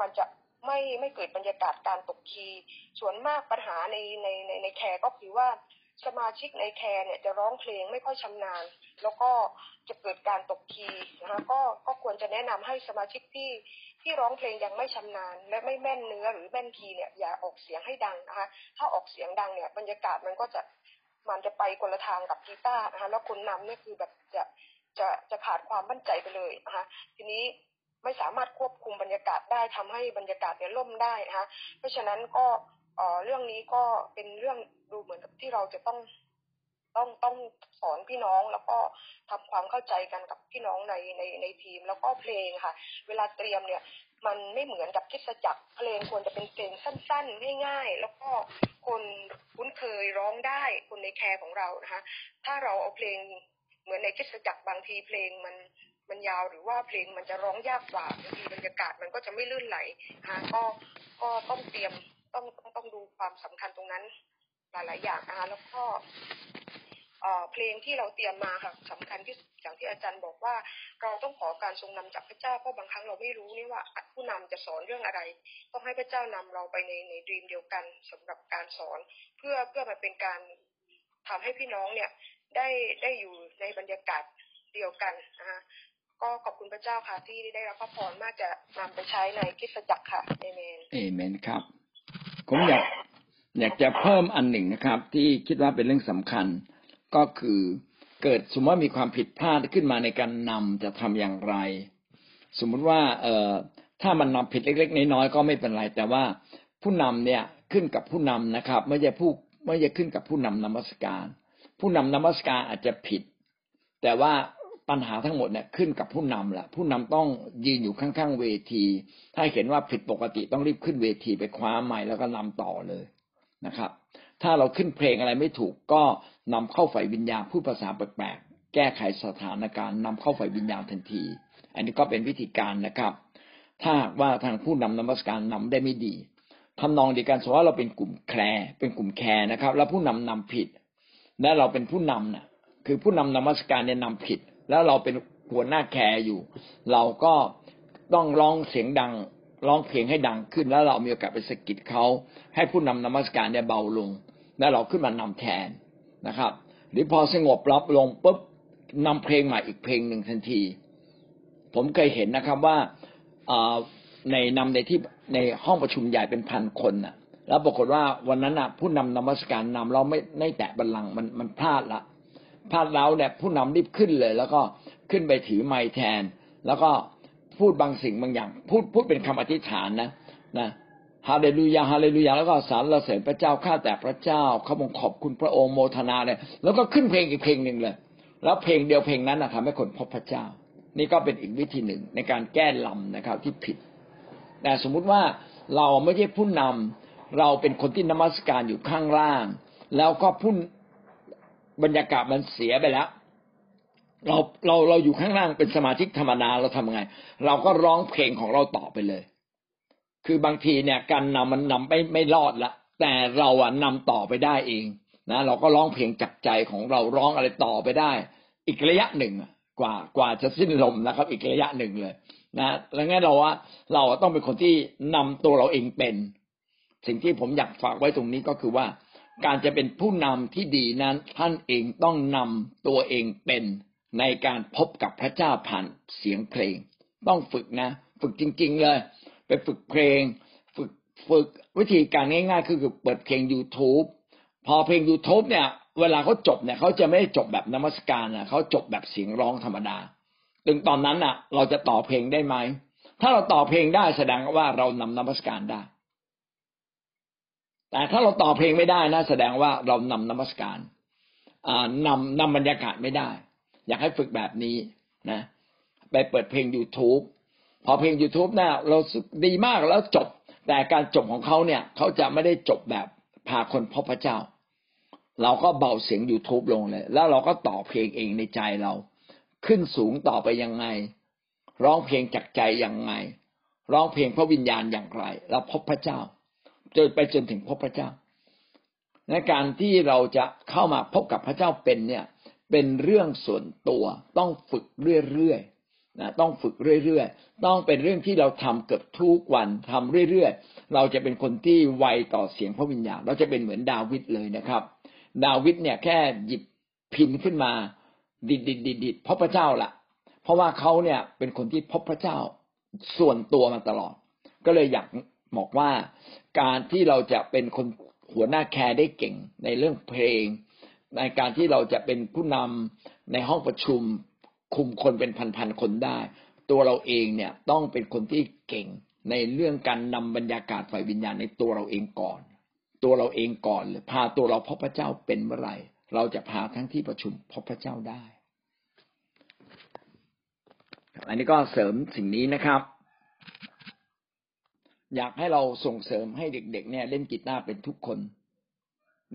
มันจะไม่ไม่เกิดบรรยากาศการตกคีย์ส่วนมากปัญหาในในในในแคร์ก็คือว่า สมาชิกในแคร์เนี่ยจะร้องเพลงไม่ค่อยชำนาญ แล้วก็จะเกิดการตกคีย์นะคะก็ก็ควรจะแนะนำให้สมาชิกที่ที่ร้องเพลงยังไม่ชำนาญ และไม่แม่นเนื้อหรือแม่นคีย์เนี่ยอย่าออกเสียงให้ดังนะคะถ้าออกเสียงดังเนี่ยบรรยากาศมันก็จะมันจะไปคนละทางกับกีตาร์นะคะแล้วคนนำเนี่ยคือแบบจะจะจะขาดความมั่นใจไปเลยนะคะทีนี้ไม่สามารถควบคุมบรรยากาศได้ทำให้บรรยากาศเนี่ยล่มได้นะคะเพราะฉะนั้นก็เรื่องนี้ก็เป็นเรื่อง ดูเหมือนกับที่เราจะต้องต้องต้องสอนพี่น้องแล้วก็ทำความเข้าใจกันกับพี่น้องในในในทีมแล้วก็เพลงค่ะ เวลาเตรียมเนี่ย มันไม่เหมือนกับคิดจักรเพลงควรจะเป็นเพลงสั้นๆง่ายๆแล้วก็คนคุ้นเคยร้องได้คนในแคร์ของเรานะคะ ถ้าเราเอาเพลงเหมือนในคิดจักรบางทีเพลงมันมันยาวหรือว่าเพลงมันจะร้องยากกว่าบางทีบรรยากาศมันก็จะไม่ลื่นไหลนะคะก็ก็ต้องเตรียมต้องต้องต้องดูความสำคัญตรงนั้น หลาย ๆ อย่างนะคะแล้วก็เพลงที่เราเตรียมมาค่ะสำคัญที่อย่างที่อาจารย์บอกว่า เราต้องขอการทรงนำจากพระเจ้าเพราะบางครั้งเราไม่รู้นี่ว่าผู้นำจะสอนเรื่องอะไร ต้องให้พระเจ้านำเราไปในในดีมเดียวกันสำหรับการสอน เพื่อเพื่อมันเป็นการทำให้พี่น้องเนี่ยได้ได้อยู่ในบรรยากาศเดียวกันนะคะก็ขอบคุณพระเจ้าค่ะที่ได้รับพระพรมากจะนำไปใช้ในคิสจักรค่ะเอเมนเอเมนครับผมอยาก อยากจะเพิ่มอันหนึ่งนะครับ ที่คิดว่าเป็นเรื่องสำคัญก็คือเกิดสมมติว่ามีความผิดพลาดขึ้นมาในการนำจะทำอย่างไร สมมุติว่าเอ่อถ้ามันนำผิดเล็ก ๆ น้อยๆก็ไม่เป็นไร แต่ว่าผู้นำเนี่ยขึ้นกับผู้นำนะครับ ไม่ใช่ผู้ไม่ใช่ขึ้นกับผู้นำนมัสการ ผู้นำนมัสการอาจจะผิด แต่ว่าปัญหาทั้งหมดเนี่ยขึ้นกับผู้นำแหละผู้นำต้องยืนอยู่ข้างๆเวที ถ้าเห็นว่าผิดปกติต้องรีบขึ้นเวทีไปคว้าใหม่แล้วก็นำต่อเลย นะครับ ถ้าเราขึ้นเพลงอะไรไม่ถูกก็นำเข้าฝ่ายวิญญาณพูดภาษาแปลกๆแก้ไขสถานการณ์นำเข้าฝ่ายวิญญาณทันที อันนี้ก็เป็นวิธีการนะครับ ถ้าว่าทางผู้นำนมัสการนำได้ไม่ดีทำนองเดียวกันสมมติว่าเราเป็นกลุ่มแคร์เป็นกลุ่มแคร์นะครับ แล้วผู้นำนำผิด และเราเป็นผู้นำน่ะ คือผู้นำนมัสการเนี่ยนำผิด แล้วเราเป็นหัวหน้าแคร์อยู่ เราก็ต้องร้องเสียงดัง ร้องเพลงให้ดังขึ้นแล้วเรามีโอกาสไปสกิดเขาให้ผู้นำนมัสการเนี่ยเบาลง แล้วเราขึ้นมานำแทนนะครับ หรือพอสงบรับลงปุ๊บนำเพลงใหม่อีกเพลงหนึ่งทันที ผมเคยเห็นนะครับว่าในนำในที่ในห้องประชุมใหญ่เป็นพันคนน่ะ แล้วปรากฏว่าวันนั้นน่ะ ผู้นำนมัสการนำเราไม่ไม่แตะบัลลังก์มันมันพลาดละพลาดแล้วเนี่ยผู้นำรีบขึ้นเลย แล้วก็ขึ้นไปถือไม้แทน แล้วก็ พูดบางสิ่งบางอย่าง พูดพูดเป็นคำอธิษฐานนะนะฮาเลลูยาฮาเลลูยาแล้วก็สารเรเสริญพระเจ้าข้าแต่พระเจ้าเขาบองขอบคุณพระองค์โมทนาเลยแล้วก็ขึ้นเพลงอีกเพลงหนึ่งเลย แล้วเพลงเดียวเพลงนั้นนะทำให้คนพบพระเจ้า นี่ก็เป็นอีกวิธีหนึ่งในการแก้ลำนะครับที่ผิด แต่สมมุติว่าเราไม่ใช่ผู้นำเราเป็นคนที่นมัสการอยู่ข้างล่าง แล้วก็ผู้บรรยากาศมันเสียไปแล้ว เราเราเราอยู่ข้างล่างเป็นสมาชิกธรรมดาเราทำไง เราก็ร้องเพลงของเราต่อไปเลย คือบางทีเนี่ยการนำมันนำไม่ไม่รอดละแต่เราอะนำต่อไปได้เองนะเราก็ร้องเพลงจากใจของเราร้องอะไรต่อไปได้ อีกระยะหนึ่งกว่ากว่าจะสิ้นลมนะครับ อีกระยะหนึ่งเลยนะแล้วงั้นเราว่าเราต้องเป็นคนที่นำตัวเราเองเป็น สิ่งที่ผมอยากฝากไว้ตรงนี้ก็คือว่า การจะเป็นผู้นำที่ดีนั้นท่านเองต้องนำตัวเองเป็น ในการพบกับพระเจ้าผ่านเสียงเพลง ต้องฝึกนะ ฝึกจริง ๆ เลย ไปฝึกเพลง ฝึกฝึกวิธีการง่าย ๆ คือเปิดเพลง youtube พอเพลง youtube เนี่ย เวลาเขาจบเนี่ยเขาจะไม่ได้จบแบบนมัสการนะเขาจบแบบเสียงร้องธรรมดาถึงตอนนั้นอะ เราจะต่อเพลงได้ไหม ถ้าเราต่อเพลงได้แสดงว่าเรานำนมัสการได้ แต่ถ้าเราต่อเพลงไม่ได้นะแสดงว่าเรานำนมัสการนำนำบรรยากาศไม่ได้ อยากให้ฝึกแบบนี้นะ ไปเปิดเพลง youtube พอเพลง youtube นะเราดีมากแล้วจบ แต่การจบของเขาเนี่ย เขาจะไม่ได้จบแบบพาคนพบพระเจ้า เราก็เบาเสียง youtube ลงเลย แล้วเราก็ต่อเพลงเองในใจเรา ขึ้นสูงต่อไปยังไง ร้องเพลงจากใจอย่างไง ร้องเพลงพระวิญญาณอย่างไร เราพบพระเจ้าจนไปจนถึงพบพระเจ้าในการที่เราจะเข้ามาพบกับพระเจ้าเป็นเนี่ย เป็นเรื่องส่วนตัวต้องฝึกเรื่อยๆนะต้องฝึกเรื่อยๆต้องเป็นเรื่องที่เราทำเกือบทุกวันทำเรื่อยๆ เราจะเป็นคนที่ไวต่อเสียงพระวิญญาณเราจะเป็นเหมือนดาวิดเลยนะครับ ดาวิดเนี่ยแค่หยิบพินขึ้นมาดิดดิดดิดดิดพบพระเจ้าล่ะ เพราะว่าเขาเนี่ยเป็นคนที่พบพระเจ้าส่วนตัวมาตลอด ก็เลยอยากบอกว่าการที่เราจะเป็นคนหัวหน้าแคร์ได้เก่งในเรื่องเพลง ในการที่เราจะเป็นผู้นำในห้องประชุมคุมคนเป็นพันๆคนได้ ตัวเราเองเนี่ยต้องเป็นคนที่เก่งในเรื่องการนำบรรยากาศฝ่ายวิญญาณในตัวเราเองก่อน ตัวเราเองก่อนเลยพาตัวเราพบพระเจ้าเป็นเมื่อไหร่ เราจะพาทั้งที่ประชุมพบพระเจ้าได้ อันนี้ก็เสริมสิ่งนี้นะครับ อยากให้เราส่งเสริมให้เด็ก ๆ เนี่ย เล่นกีตาร์เป็นทุกคน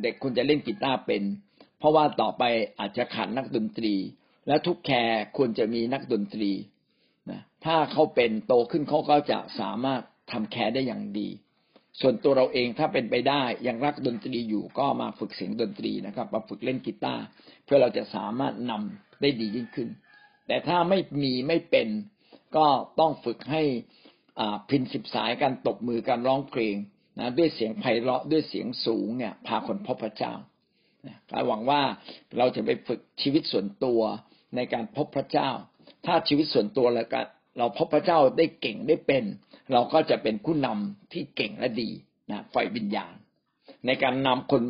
เด็กคุณจะเล่นกีตาร์เป็น ราะว่าต่อไปอาจจะขาดนักดนตรี และทุกแคร์ควรจะมีนักดนตรีนะถ้าเขาเป็นโตขึ้นเขาก็จะสามารถทำแคร์ได้อย่างดี ส่วนตัวเราเองถ้าเป็นไปได้ยังรักดนตรีอยู่ก็มาฝึกเสียงดนตรีนะครับมาฝึกเล่นกีตาร์เพื่อเราจะสามารถนำได้ดียิ่งขึ้น แต่ถ้าไม่มีไม่เป็นก็ต้องฝึกให้พินสิบสายการตบมือการร้องเพลงนะด้วยเสียงไพเราะด้วยเสียงสูงเนี่ยพาคนพบพระเจ้า หวังว่าเราจะไปฝึกชีวิตส่วนตัวในการพบพระเจ้า ถ้าชีวิตส่วนตัวแล้วกันเราพบพระเจ้าได้เก่งได้เป็น เราก็จะเป็นผู้นำที่เก่งและดีนะไฟวิญญาณ ในการนำคน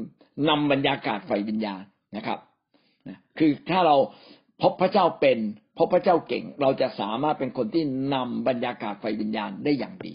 นำบรรยากาศไฟวิญญาณนะครับนะคือถ้าเราพบพระเจ้าเป็นพบพระเจ้าเก่ง เราจะสามารถเป็นคนที่นำบรรยากาศไฟวิญญาณได้อย่างดี